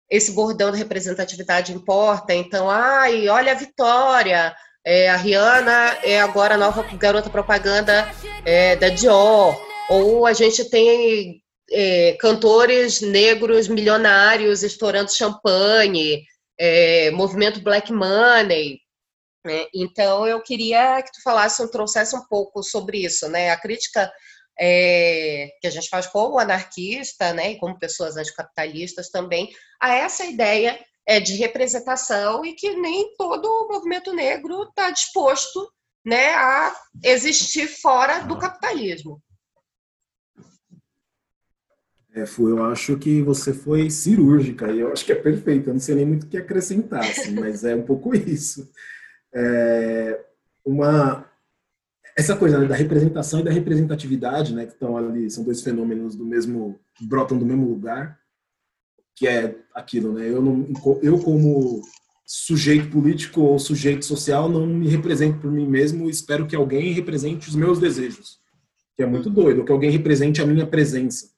esse bordão de representatividade importa, então, ai, olha a Vitória, é, a Rihanna é agora a nova garota propaganda é, da Dior, ou a gente tem é, cantores negros milionários estourando champanhe, é, movimento Black Money. Né? Então, eu queria que tu falasse, trouxesse um pouco sobre isso, né? A crítica é, que a gente faz como anarquista, né, e como pessoas anticapitalistas também, a essa ideia é, de representação e que nem todo o movimento negro está disposto né, a existir fora do capitalismo.
É, Fu, eu acho que você foi cirúrgica e eu acho que é perfeito. Eu não sei nem muito o que acrescentar, assim, mas é um pouco isso. É uma essa coisa né, da representação e da representatividade, né, que estão ali, são dois fenômenos do mesmo brotam do mesmo lugar, que é aquilo, né? Eu não, eu como sujeito político ou sujeito social não me represento por mim mesmo, espero que alguém represente os meus desejos, que é muito doido, que alguém represente a minha presença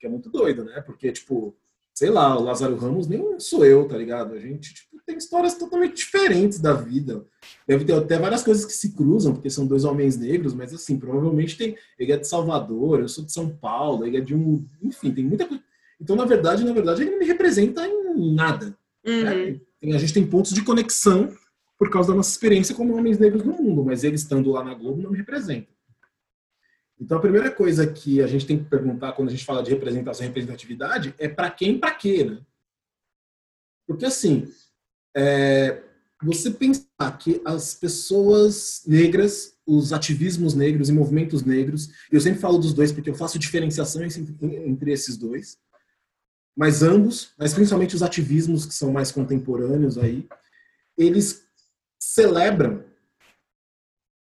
que é muito doido, né? Porque, tipo, sei lá, o Lázaro Ramos nem sou eu, tá ligado? A gente tipo, tem histórias totalmente diferentes da vida. Deve ter até várias coisas que se cruzam, porque são dois homens negros, mas assim, provavelmente tem. Ele é de Salvador, eu sou de São Paulo, ele é de um. Enfim, tem muita coisa. Então, na verdade, na verdade, ele não me representa em nada. Uhum. Né? A gente tem pontos de conexão por causa da nossa experiência como homens negros no mundo, mas ele estando lá na Globo não me representa. Então, a primeira coisa que a gente tem que perguntar quando a gente fala de representação e representatividade é para quem e para quê, né? Porque, assim, é, você pensar que as pessoas negras, os ativismos negros e movimentos negros, eu sempre falo dos dois porque eu faço diferenciação entre esses dois, mas ambos, mas principalmente os ativismos que são mais contemporâneos aí, eles celebram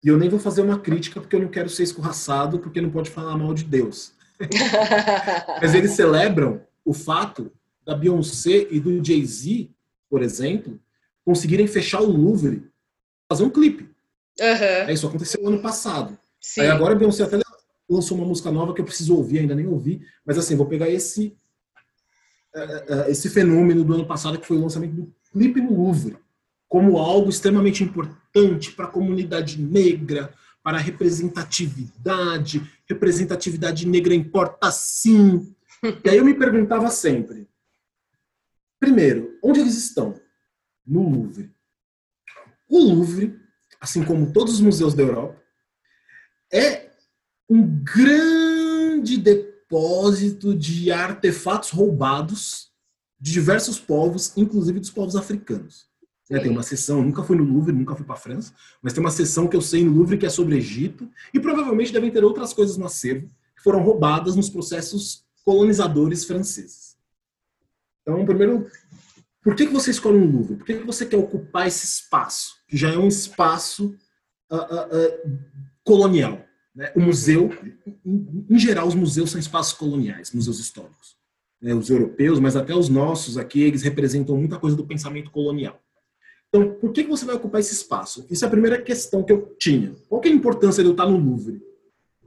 E eu nem vou fazer uma crítica porque eu não quero ser escorraçado, porque não pode falar mal de Deus. Mas eles celebram o fato da Beyoncé e do Jay-Z, por exemplo, conseguirem fechar o Louvre, fazer um clipe.
Uhum.
Isso aconteceu ano passado.
Sim.
Aí agora a Beyoncé até lançou uma música nova que eu preciso ouvir, ainda nem ouvi, mas assim, vou pegar esse esse fenômeno do ano passado que foi o lançamento do clipe no Louvre como algo extremamente importante para a comunidade negra, para a representatividade. Representatividade negra importa sim. E aí eu me perguntava sempre: primeiro, onde eles estão? No Louvre. O Louvre, assim como todos os museus da Europa, é um grande depósito de artefatos roubados de diversos povos, inclusive dos povos africanos. Né, tem uma sessão, nunca fui no Louvre, nunca fui para a França, mas tem uma sessão que eu sei no Louvre que é sobre Egito, e provavelmente devem ter outras coisas no acervo que foram roubadas nos processos colonizadores franceses. Então, primeiro, por que, que você escolhe um Louvre? Por que, que você quer ocupar esse espaço, que já é um espaço uh, uh, uh, colonial? Né? O museu, em, geral, os museus são espaços coloniais, museus históricos. Né? Os europeus, mas até os nossos aqui, eles representam muita coisa do pensamento colonial. Então, por que, que você vai ocupar esse espaço? Isso é a primeira questão que eu tinha. Qual é a importância de eu estar no Louvre?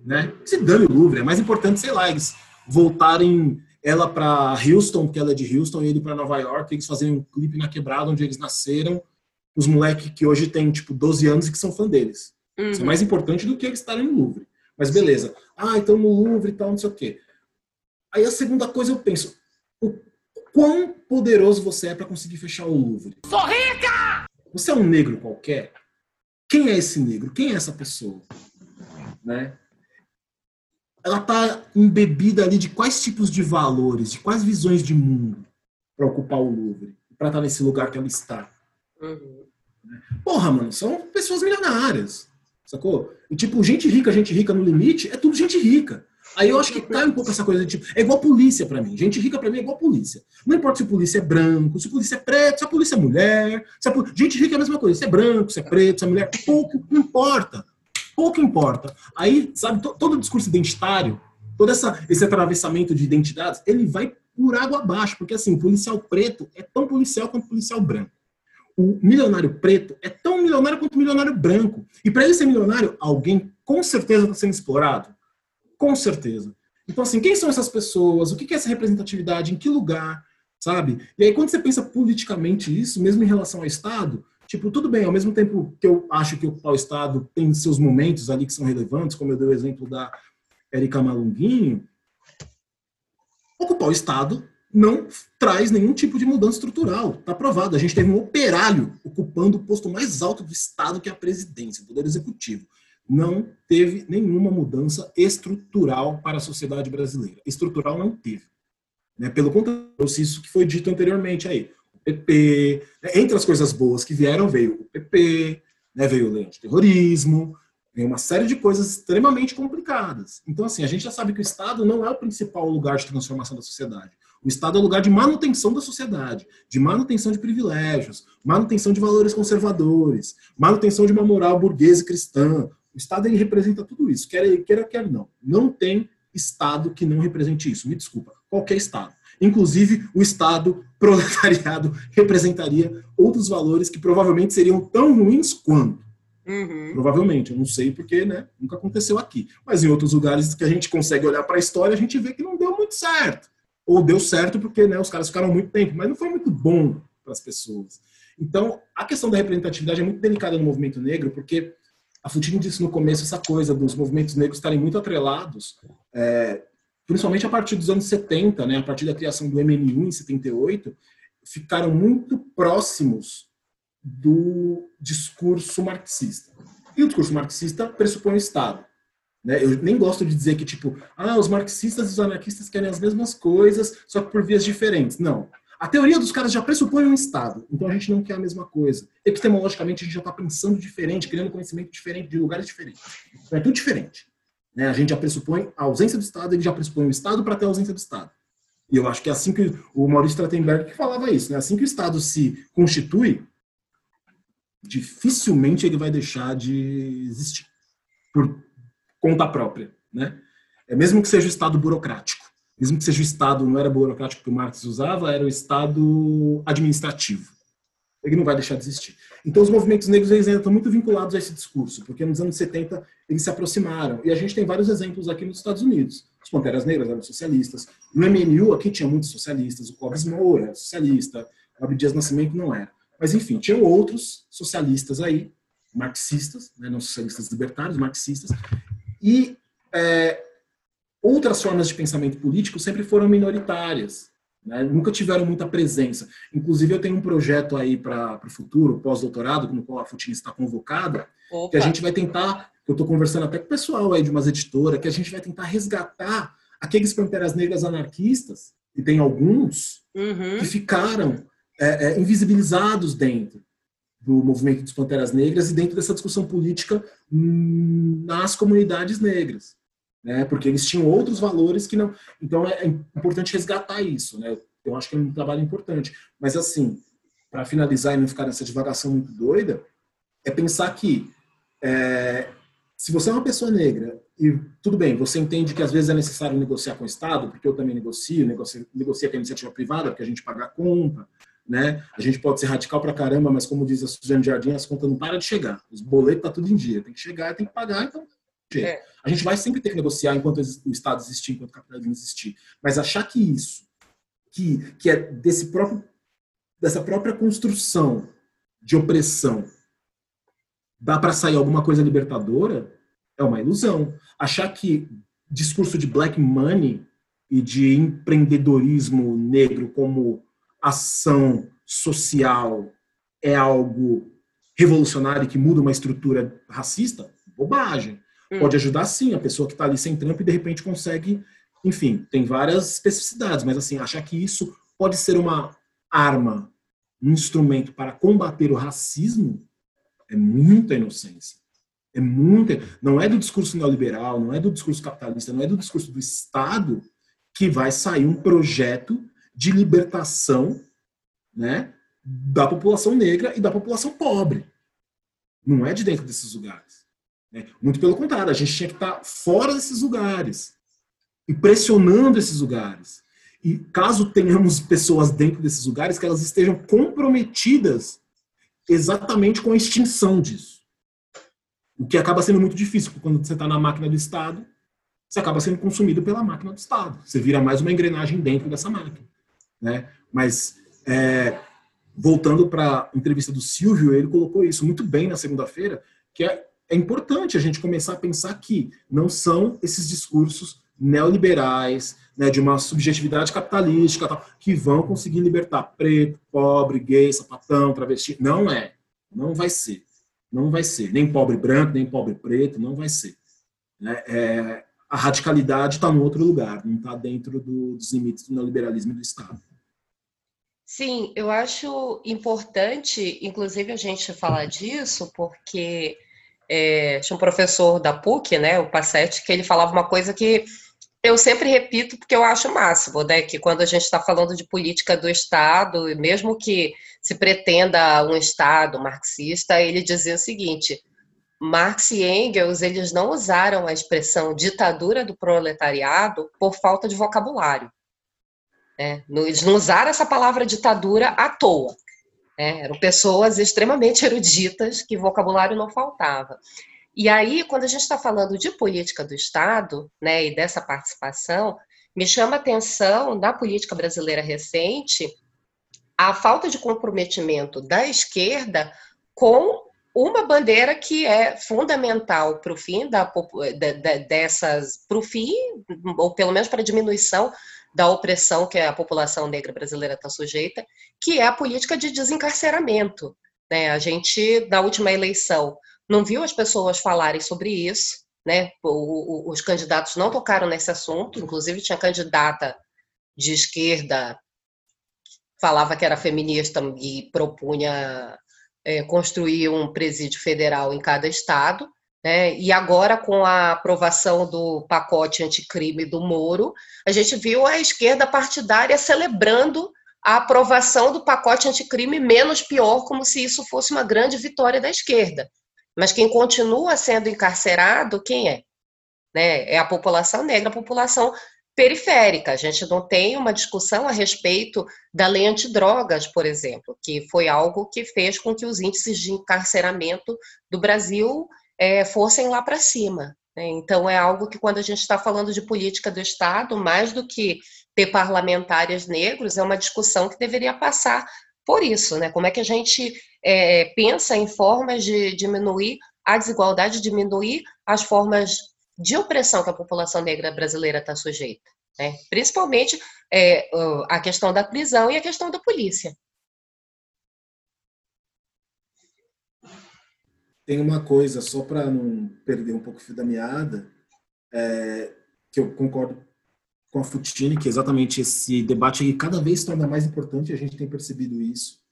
Né? Se dane o Louvre, é mais importante, sei lá, eles voltarem ela para Houston, porque ela é de Houston, e ele para Nova York, eles fazerem um clipe na quebrada onde eles nasceram, os moleques que hoje têm, tipo, 12 anos e que são fã deles. Uhum. Isso é mais importante do que eles estarem no Louvre. Mas beleza. Ah, então no Louvre e tal, não sei o quê. Aí a segunda coisa eu penso, o quão poderoso você é para conseguir fechar o Louvre.
Sou rica!
Você é um negro qualquer? Quem é esse negro? Quem é essa pessoa? Né? Ela está embebida ali de quais tipos de valores, de quais visões de mundo para ocupar o Louvre, para estar tá nesse lugar que ela está. Uhum. Porra, mano, são pessoas milionárias, sacou? E tipo, gente rica, gente rica no limite, é tudo gente rica. Aí eu acho que cai um pouco essa coisa de tipo, é igual polícia para mim. Gente rica para mim é igual polícia. Não importa se polícia é branco, se polícia é preto, se a polícia é mulher. Se a Gente rica é a mesma coisa. Se é branco, se é preto, se é mulher, pouco importa. Pouco importa. Aí, sabe, todo o discurso identitário, todo essa, esse atravessamento de identidades, ele vai por água abaixo, porque assim, policial preto é tão policial quanto policial branco. O milionário preto é tão milionário quanto o milionário branco. E para ele ser milionário, alguém com certeza está sendo explorado com certeza. Então, assim, quem são essas pessoas? O que é essa representatividade? Em que lugar? Sabe? E aí, quando você pensa politicamente isso, mesmo em relação ao Estado, tipo, tudo bem, ao mesmo tempo que eu acho que ocupar o Estado tem seus momentos ali que são relevantes, como eu dei o exemplo da Erika Malunguinho, ocupar o Estado não traz nenhum tipo de mudança estrutural. Está provado. A gente teve um operário ocupando o posto mais alto do Estado, que é a presidência, o poder executivo não teve nenhuma mudança estrutural para a sociedade brasileira. Estrutural não teve. Né? Pelo contrário, isso que foi dito anteriormente aí. O PP, né? entre as coisas boas que vieram, veio o PP, né? veio o lei terrorismo, veio uma série de coisas extremamente complicadas. Então, assim, a gente já sabe que o Estado não é o principal lugar de transformação da sociedade. O Estado é o lugar de manutenção da sociedade, de manutenção de privilégios, manutenção de valores conservadores, manutenção de uma moral burguesa e cristã, o Estado ele representa tudo isso, quer queira, quer não. Não tem Estado que não represente isso. Me desculpa, qualquer Estado. Inclusive, o Estado proletariado representaria outros valores que provavelmente seriam tão ruins quanto. Uhum. Provavelmente, eu não sei porque, né? Nunca aconteceu aqui. Mas em outros lugares que a gente consegue olhar para a história, a gente vê que não deu muito certo. Ou deu certo porque né, os caras ficaram muito tempo, mas não foi muito bom para as pessoas. Então, a questão da representatividade é muito delicada no movimento negro, porque a Futini disse no começo essa coisa dos movimentos negros estarem muito atrelados, é, principalmente a partir dos anos 70, né, a partir da criação do MNU em 78, ficaram muito próximos do discurso marxista. E o discurso marxista pressupõe o Estado. Né? Eu nem gosto de dizer que, tipo, ah, os marxistas e os anarquistas querem as mesmas coisas, só que por vias diferentes. Não. A teoria dos caras já pressupõe um Estado, então a gente não quer a mesma coisa. Epistemologicamente, a gente já está pensando diferente, criando conhecimento diferente, de lugares diferentes. Então é tudo diferente. Né? A gente já pressupõe a ausência do Estado, ele já pressupõe o Estado para ter a ausência do Estado. E eu acho que é assim que o Maurício Stratenberg que falava isso, né? assim que o Estado se constitui, dificilmente ele vai deixar de existir por conta própria, né? É mesmo que seja o Estado burocrático, mesmo que seja o Estado não era burocrático que o Marx usava, era o Estado administrativo. Ele não vai deixar de existir. Então os movimentos negros eles ainda estão muito vinculados a esse discurso, porque nos anos 70 eles se aproximaram. E a gente tem vários exemplos aqui nos Estados Unidos. Os Panteras Negras eram socialistas. No MNU aqui tinha muitos socialistas. O Clóvis Moura era socialista. O Abdias Nascimento não era. Mas, enfim, tinham outros socialistas aí, marxistas, né, não socialistas libertários, marxistas, e é, outras formas de pensamento político sempre foram minoritárias, né, nunca tiveram muita presença. Inclusive, eu tenho um projeto aí para o futuro, pós-doutorado, no qual a Futini está convocada, Opa. que a gente vai tentar, eu estou conversando até com o pessoal aí de umas editoras, que a gente vai tentar resgatar aqueles Panteras Negras anarquistas, e tem alguns, uhum. que ficaram é, é, invisibilizados dentro do movimento dos Panteras Negras e dentro dessa discussão política hum, nas comunidades negras, né? Porque eles tinham outros valores que não. Então é, é importante resgatar isso, né? Eu acho que é um trabalho importante. Mas assim, para finalizar e não ficar nessa divagação muito doida, é pensar que é, se você é uma pessoa negra e tudo bem, você entende que às vezes é necessário negociar com o Estado, porque eu também negocio, negocio, negocia com a iniciativa privada, porque a gente paga a conta, né? A gente pode ser radical pra caramba, mas como diz a Suzane Jardim, as contas não param de chegar. Os boletos tá tudo em dia, tem que chegar, tem que pagar, então é. a gente vai sempre ter que negociar enquanto o Estado existir, enquanto o capitalismo existir. Mas achar que isso, que, que é desse próprio, dessa própria construção de opressão, dá para sair alguma coisa libertadora, é uma ilusão. Achar que discurso de black money e de empreendedorismo negro como ação social é algo revolucionário que muda uma estrutura racista, bobagem. Hum. Pode ajudar sim a pessoa que está ali sem trampo e de repente consegue, enfim, tem várias especificidades, mas assim, achar que isso pode ser uma arma, um instrumento para combater o racismo é muita inocência. É muita, não é do discurso neoliberal, não é do discurso capitalista, não é do discurso do Estado que vai sair um projeto de libertação né, da população negra e da população pobre. Não é de dentro desses lugares. Né? Muito pelo contrário, a gente tinha que estar fora desses lugares e pressionando esses lugares. E caso tenhamos pessoas dentro desses lugares, que elas estejam comprometidas exatamente com a extinção disso. O que acaba sendo muito difícil, porque quando você está na máquina do Estado, você acaba sendo consumido pela máquina do Estado. Você vira mais uma engrenagem dentro dessa máquina. Né? Mas, é, voltando para a entrevista do Silvio, ele colocou isso muito bem na segunda-feira, que é, é importante a gente começar a pensar que não são esses discursos neoliberais, né, de uma subjetividade capitalística, tal, que vão conseguir libertar preto, pobre, gay, sapatão, travesti. Não é. Não vai ser. Não vai ser. Nem pobre branco, nem pobre preto, não vai ser. Né? É, a radicalidade está no outro lugar, não está dentro do, dos limites do neoliberalismo e do Estado.
Sim, eu acho importante, inclusive, a gente falar disso, porque é, tinha um professor da PUC, né, o Passetti, que ele falava uma coisa que eu sempre repito porque eu acho máximo, né, que quando a gente está falando de política do Estado, mesmo que se pretenda um Estado marxista, ele dizia o seguinte, Marx e Engels, eles não usaram a expressão ditadura do proletariado por falta de vocabulário. Né? Eles não usaram essa palavra ditadura à toa. Né? Eram pessoas extremamente eruditas que vocabulário não faltava. E aí, quando a gente está falando de política do Estado né, e dessa participação, me chama a atenção na política brasileira recente a falta de comprometimento da esquerda com uma bandeira que é fundamental para o fim da, dessas, para o fim, ou pelo menos para a diminuição da opressão que a população negra brasileira está sujeita, que é a política de desencarceramento. Né? A gente, na última eleição, não viu as pessoas falarem sobre isso, né? O, o, os candidatos não tocaram nesse assunto, inclusive tinha candidata de esquerda falava que era feminista e propunha é, construir um presídio federal em cada estado. Né? E agora, com a aprovação do pacote anticrime do Moro, a gente viu a esquerda partidária celebrando a aprovação do pacote anticrime menos pior, como se isso fosse uma grande vitória da esquerda. Mas quem continua sendo encarcerado, quem é? Né? É a população negra, a população periférica. A gente não tem uma discussão a respeito da lei antidrogas, por exemplo, que foi algo que fez com que os índices de encarceramento do Brasil é, fossem lá para cima. Né? Então, é algo que, quando a gente está falando de política do Estado, mais do que ter parlamentares negros, é uma discussão que deveria passar por isso. Né? Como é que a gente é, pensa em formas de diminuir a desigualdade, diminuir as formas de opressão que a população negra brasileira está sujeita? Né? Principalmente é, a questão da prisão e a questão da polícia.
Tem uma coisa, só para não perder um pouco o fio da meada, é, que eu concordo com a Futini, que é exatamente esse debate aí cada vez torna mais importante, a gente tem percebido isso.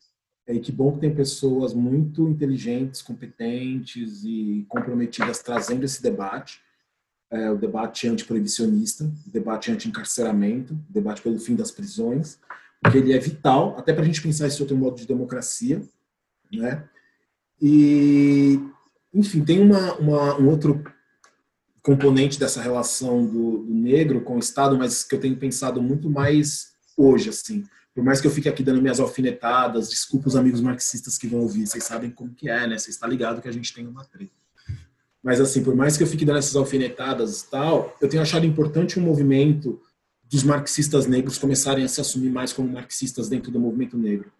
É, e que bom que tem pessoas muito inteligentes, competentes e comprometidas trazendo esse debate. É, o debate antiproibicionista, o debate anti-encarceramento, o debate pelo fim das prisões, porque ele é vital, até para a gente pensar esse outro modo de democracia, né? E, enfim, tem uma, uma, um outro componente dessa relação do, do, negro com o Estado, mas que eu tenho pensado muito mais hoje, assim. Por mais que eu fique aqui dando minhas alfinetadas, desculpa os amigos marxistas que vão ouvir, vocês sabem como que é, né? Vocês estão ligados que a gente tem uma treta. Mas, assim, por mais que eu fique dando essas alfinetadas e tal, eu tenho achado importante um movimento dos marxistas negros começarem a se assumir mais como marxistas dentro do movimento negro.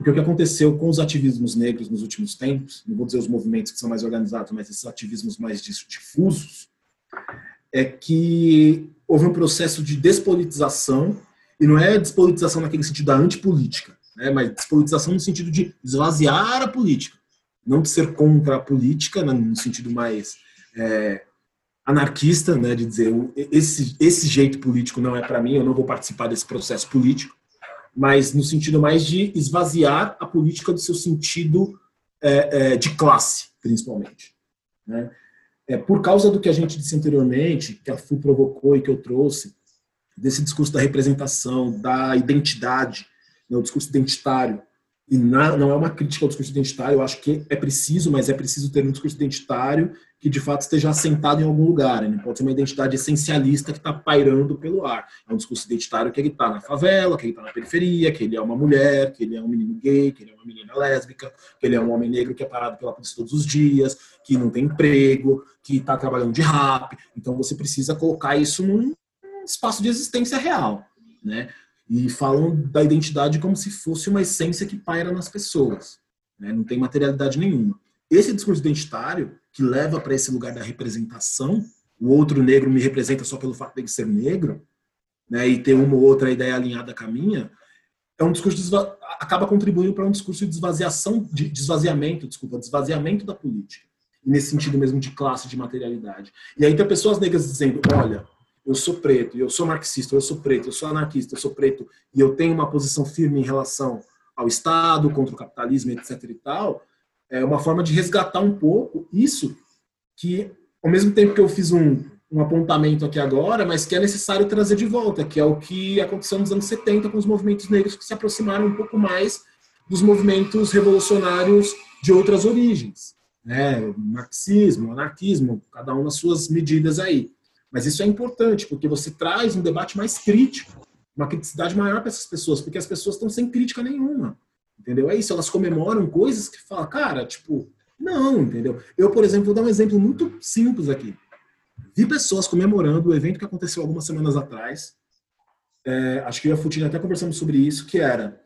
Porque o que aconteceu com os ativismos negros nos últimos tempos, não vou dizer os movimentos que são mais organizados, mas esses ativismos mais difusos, é que houve um processo de despolitização, e não é despolitização naquele sentido da antipolítica, né, mas despolitização no sentido de esvaziar a política, não de ser contra a política, no sentido mais é, anarquista, né, de dizer esse, esse jeito político não é para mim, eu não vou participar desse processo político, mas no sentido mais de esvaziar a política do seu sentido é, é, de classe, principalmente. Né? É, por causa do que a gente disse anteriormente, que a FU provocou e que eu trouxe, desse discurso da representação, da identidade, né, o discurso identitário, e na, não é uma crítica ao discurso identitário, eu acho que é preciso, mas é preciso ter um discurso identitário que de fato esteja assentado em algum lugar. Não pode ser uma identidade essencialista que está pairando pelo ar. É um discurso identitário que ele está na favela, que ele está na periferia, que ele é uma mulher, que ele é um menino gay, que ele é uma menina lésbica, que ele é um homem negro que é parado pela polícia todos os dias, que não tem emprego, que está trabalhando de rap. Então você precisa colocar isso num espaço de existência real, né? E falam da identidade como se fosse uma essência que paira nas pessoas, né? Não tem materialidade nenhuma. Esse discurso identitário que leva para esse lugar da representação, o outro negro me representa só pelo fato de ser negro, né, e ter uma ou outra ideia alinhada com a minha, é um discurso de acaba contribuindo para um discurso de esvaziação, de desvaziamento, desculpa, desvaziamento da política. Nesse sentido mesmo de classe, de materialidade. E aí tem pessoas negras dizendo, olha, eu sou preto, eu sou marxista, eu sou preto, eu sou anarquista, eu sou preto, e eu tenho uma posição firme em relação ao Estado, contra o capitalismo, etc e tal, é uma forma de resgatar um pouco isso que, ao mesmo tempo que eu fiz um, um apontamento aqui agora, mas que é necessário trazer de volta, que é o que aconteceu nos anos 70 com os movimentos negros que se aproximaram um pouco mais dos movimentos revolucionários de outras origens, né? Marxismo, anarquismo, cada um nas suas medidas aí. Mas isso é importante, porque você traz um debate mais crítico, uma criticidade maior para essas pessoas, porque as pessoas estão sem crítica nenhuma. Entendeu? É isso, elas comemoram coisas que fala, cara, tipo, não, entendeu? Eu, por exemplo, vou dar um exemplo muito simples aqui. Vi pessoas comemorando o evento que aconteceu algumas semanas atrás. É, acho que eu e a Futina até conversamos sobre isso, que era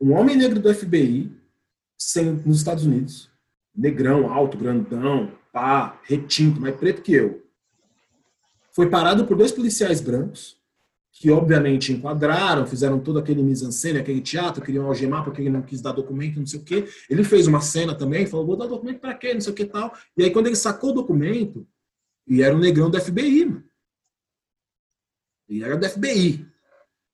um homem negro do FBI sem, nos Estados Unidos, negrão, alto, grandão, pá, retinto, mais preto que eu. Foi parado por dois policiais brancos, que obviamente enquadraram, fizeram todo aquele mise-en-scène, aquele teatro, queriam algemar porque ele não quis dar documento, não sei o quê. Ele fez uma cena também, falou, vou dar documento para quê, não sei o que tal. E aí quando ele sacou o documento, e era um negrão do FBI, mano. E era do FBI.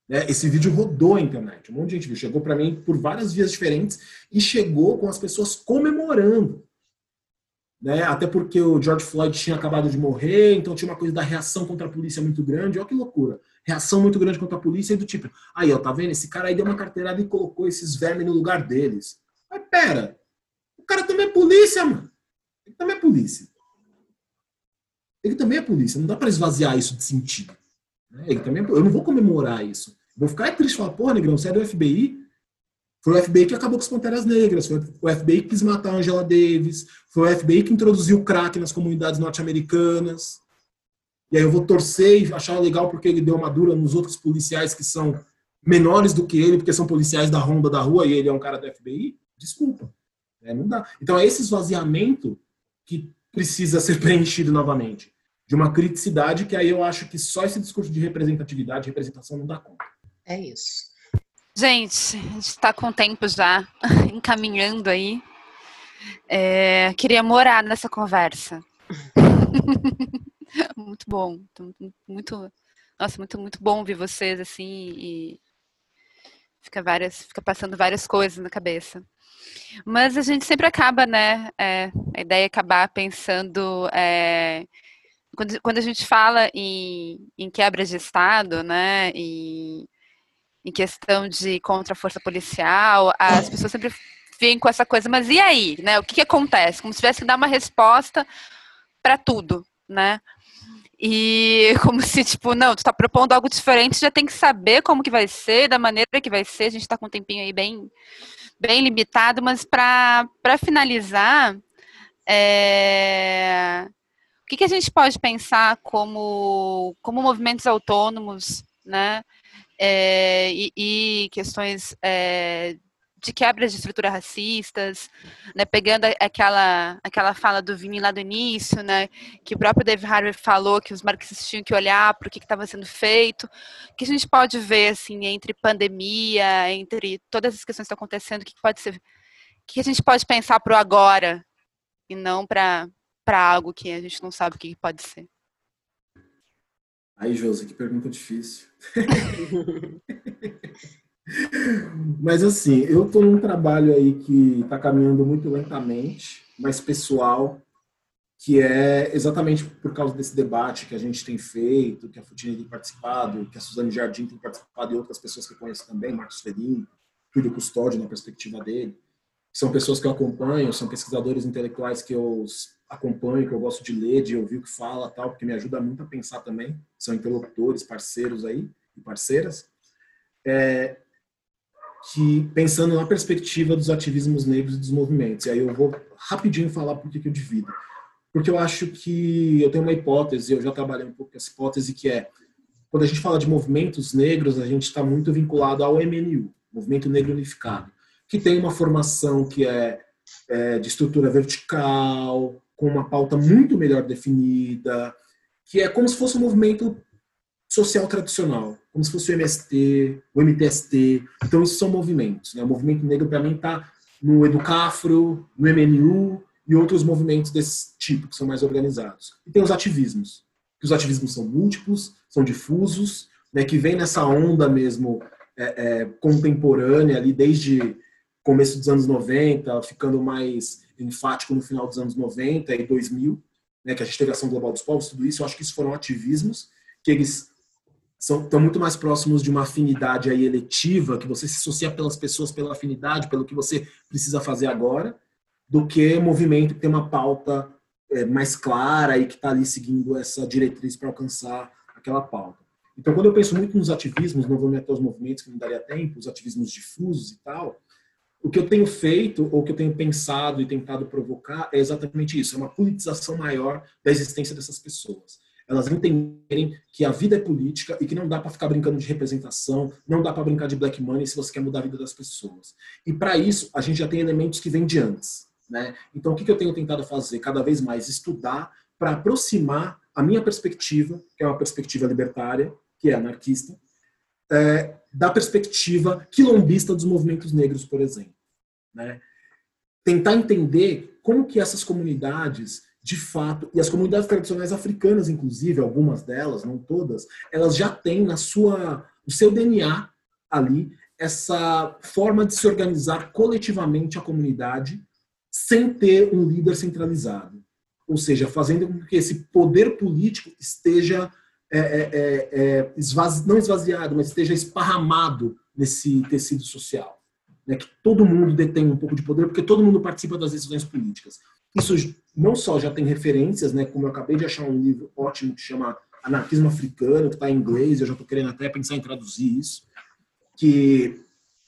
Né? Esse vídeo rodou a internet, um monte de gente viu. Chegou para mim por várias vias diferentes e chegou com as pessoas comemorando. Né? Até porque o George Floyd tinha acabado de morrer, então tinha uma coisa da reação contra a polícia muito grande. Olha que loucura reação muito grande contra a polícia e do tipo, aí, ó, tá vendo? Esse cara aí deu uma carteirada e colocou esses vermes no lugar deles. Mas pera, o cara também é polícia, mano. Ele também é polícia. Ele também é polícia. Não dá para esvaziar isso de sentido. Né? Ele também é, eu não vou comemorar isso. Vou ficar triste e falar, porra, negrão, você é do FBI? Foi o FBI que acabou com as Panteras Negras, foi o FBI que quis matar a Angela Davis, foi o FBI que introduziu o crack nas comunidades norte-americanas. E aí eu vou torcer e achar legal porque ele deu uma dura nos outros policiais que são menores do que ele, porque são policiais da ronda da rua e ele é um cara do FBI? Desculpa. É, não dá. Então é esse esvaziamento que precisa ser preenchido novamente. De uma criticidade que aí eu acho que só esse discurso de representatividade, representação não dá conta.
É isso.
Gente, a gente está com tempo já encaminhando aí. É, queria morar nessa conversa. muito bom, muito, nossa, muito, muito bom ver vocês assim e fica várias, fica passando várias coisas na cabeça. Mas a gente sempre acaba, né? É, a ideia é acabar pensando é, quando, quando a gente fala em, em quebra de Estado, né? E, em questão de contra a força policial, as pessoas sempre vêm com essa coisa, mas e aí, né? O que, que acontece? Como se tivesse que dar uma resposta para tudo, né? E como se, tipo, não, tu tá propondo algo diferente, já tem que saber como que vai ser, da maneira que vai ser. A gente tá com um tempinho aí bem, bem limitado, mas para finalizar, é... o que, que a gente pode pensar como, como movimentos autônomos, né? É, e, e, questões é, de quebras de estruturas racistas, né, pegando aquela, aquela fala do Vini lá do início, né, que o próprio David Harvey falou que os marxistas tinham que olhar para o que estava sendo feito, que a gente pode ver assim entre pandemia, entre todas as questões que estão acontecendo, o que pode ser, que a gente pode pensar para o agora e não para para algo que a gente não sabe o que pode ser.
Aí, Josi, que pergunta difícil. Mas assim, eu estou num trabalho aí que está caminhando muito lentamente, mas pessoal, que é exatamente por causa desse debate que a gente tem feito, que a Futini tem participado, que a Suzane Jardim tem participado e outras pessoas que eu conheço também, Marcos Ferim, Júlio Custódio na perspectiva dele. São pessoas que eu acompanho, são pesquisadores intelectuais que eu acompanho, que eu gosto de ler, de ouvir o que fala, tal, porque me ajuda muito a pensar também. São interlocutores, parceiros aí e parceiras. É, que pensando na perspectiva dos ativismos negros e dos movimentos. E aí eu vou rapidinho falar por que eu divido. Porque eu acho que eu tenho uma hipótese, eu já trabalhei um pouco com essa hipótese, que é quando a gente fala de movimentos negros, a gente está muito vinculado ao MNU, Movimento Negro Unificado, que tem uma formação que é, é de estrutura vertical, com uma pauta muito melhor definida, que é como se fosse um movimento social tradicional, como se fosse o MST, o MTST. Então, isso são movimentos. Né? O movimento negro, para mim, está no Educafro, no MNU e outros movimentos desse tipo, que são mais organizados. E tem os ativismos, que os ativismos são múltiplos, são difusos, né, que vem nessa onda mesmo é, é, contemporânea, ali desde começo dos anos 90, ficando mais enfático no final dos anos 90 e 2000, né, que a gente teve a ação global dos povos, tudo isso, eu acho que isso foram ativismos que eles são, estão muito mais próximos de uma afinidade aí eletiva, que você se associa pelas pessoas pela afinidade, pelo que você precisa fazer agora, do que movimento que tem uma pauta é, mais clara e que está ali seguindo essa diretriz para alcançar aquela pauta. Então, quando eu penso muito nos ativismos, não vou meter os movimentos que não daria tempo, os ativismos difusos e tal, o que eu tenho feito, ou que eu tenho pensado e tentado provocar, é exatamente isso: é uma politização maior da existência dessas pessoas elas entenderem que a vida é política e que não dá para ficar brincando de representação, não dá para brincar de black money se você quer mudar a vida das pessoas. E para isso, a gente já tem elementos que vêm de antes. Né? Então, o que eu tenho tentado fazer? Cada vez mais estudar para aproximar a minha perspectiva, que é uma perspectiva libertária, que é anarquista, é, da perspectiva quilombista dos movimentos negros, por exemplo. Né? Tentar entender como que essas comunidades de fato, e as comunidades tradicionais africanas, inclusive, algumas delas, não todas, elas já têm na sua, no seu DNA ali essa forma de se organizar coletivamente a comunidade sem ter um líder centralizado. Ou seja, fazendo com que esse poder político esteja é, é, é, esvazi, não esvaziado, mas esteja esparramado nesse tecido social. Né? Que todo mundo detém um pouco de poder, porque todo mundo participa das decisões políticas. Isso não só já tem referências, né, como eu acabei de achar um livro ótimo que chama Anarquismo Africano, que está em inglês, eu já estou querendo até pensar em traduzir isso, que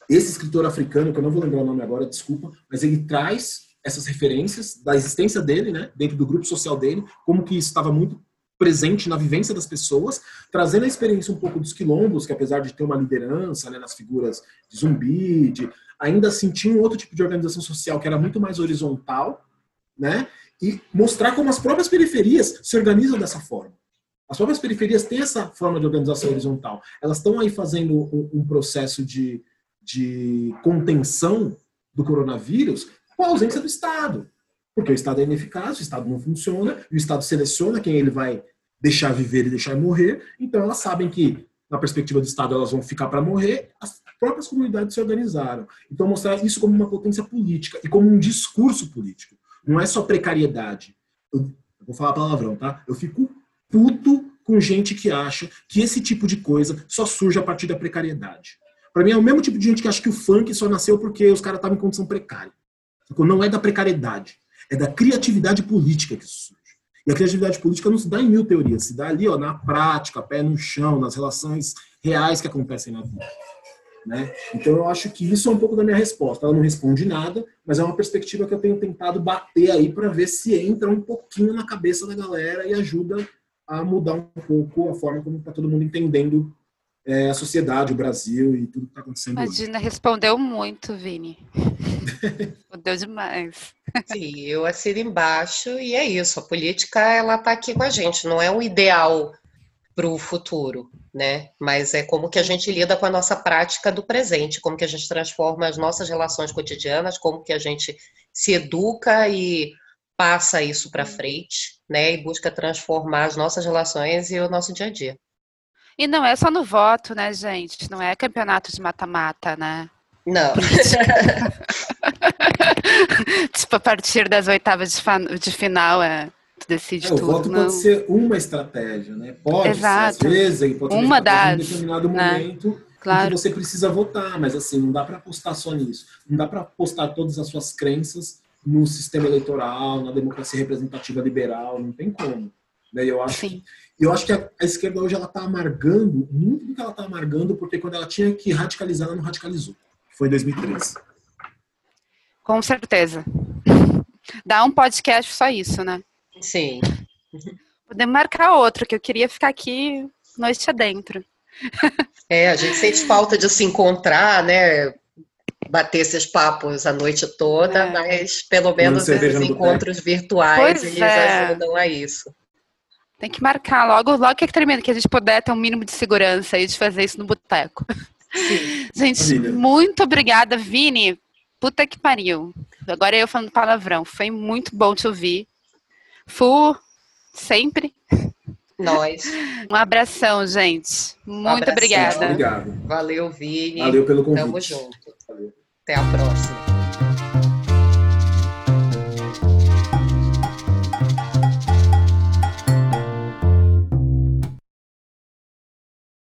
esse escritor africano, que eu não vou lembrar o nome agora, desculpa, mas ele traz essas referências da existência dele, né, dentro do grupo social dele, como que estava muito presente na vivência das pessoas, trazendo a experiência um pouco dos quilombos, que apesar de ter uma liderança né, nas figuras de zumbi, de, ainda assim tinha um outro tipo de organização social que era muito mais horizontal, né, e mostrar como as próprias periferias se organizam dessa forma. As próprias periferias têm essa forma de organização horizontal. Elas estão aí fazendo um, um processo de, de contenção do coronavírus com a ausência do Estado. Porque o Estado é ineficaz, o Estado não funciona, e o Estado seleciona quem ele vai deixar viver e deixar morrer. Então elas sabem que, na perspectiva do Estado, elas vão ficar para morrer, as próprias comunidades se organizaram. Então mostrar isso como uma potência política e como um discurso político. Não é só precariedade. Eu, vou falar palavrão, tá? Eu fico puto com gente que acha que esse tipo de coisa só surge a partir da precariedade. Para mim é o mesmo tipo de gente que acha que o funk só nasceu porque os caras estavam em condição precária. Não é da precariedade, é da criatividade política que isso. E a criatividade política não se dá em mil teorias, se dá ali ó, na prática, pé no chão, nas relações reais que acontecem na vida. Né? Então eu acho que isso é um pouco da minha resposta. Ela não responde nada, mas é uma perspectiva que eu tenho tentado bater aí para ver se entra um pouquinho na cabeça da galera e ajuda a mudar um pouco a forma como está todo mundo entendendo é, a sociedade, o Brasil e tudo que está acontecendo.
Imagina, hoje. respondeu muito, Vini. respondeu demais.
Sim, eu assino embaixo e é isso. A política ela está aqui com a gente. Não é um ideal para o futuro, né? Mas é como que a gente lida com a nossa prática do presente, como que a gente transforma as nossas relações cotidianas, como que a gente se educa e passa isso para frente, né? E busca transformar as nossas relações e o nosso dia a dia.
E não é só no voto, né, gente? Não é campeonato de mata-mata, né?
Não.
tipo, a partir das oitavas de, de final, é, tu decide
é,
tudo.
O voto
não.
pode ser uma estratégia, né? Pode
Exato.
ser, às vezes, pode ser
uma
das, em determinado né? momento
claro.
você precisa votar, mas assim, não dá para apostar só nisso. Não dá para apostar todas as suas crenças no sistema eleitoral, na democracia representativa liberal, não tem como. Né? Eu acho
Sim.
Eu acho que a, a esquerda hoje ela está amargando muito do que ela está amargando, porque quando ela tinha que radicalizar, ela não radicalizou. Foi em 2013.
Com certeza. Dá um podcast só isso, né?
Sim.
Podemos marcar outro, que eu queria ficar aqui noite adentro.
É, a gente sente falta de se encontrar, né? Bater esses papos a noite toda,
É.
mas pelo menos esses encontros virtuais
Pois
eles
é.
ajudam a isso.
Tem que marcar logo, logo que termina, que a gente puder ter um mínimo de segurança aí de fazer isso no boteco. Gente,
Maravilha.
muito obrigada, Vini. Puta que pariu. Agora eu falando palavrão. Foi muito bom te ouvir. Fu, sempre.
Nós.
Um abração, gente. Muito
abração.
obrigada.
Obrigado.
Valeu, Vini.
Valeu pelo convite.
Tamo junto.
Valeu.
Até a próxima.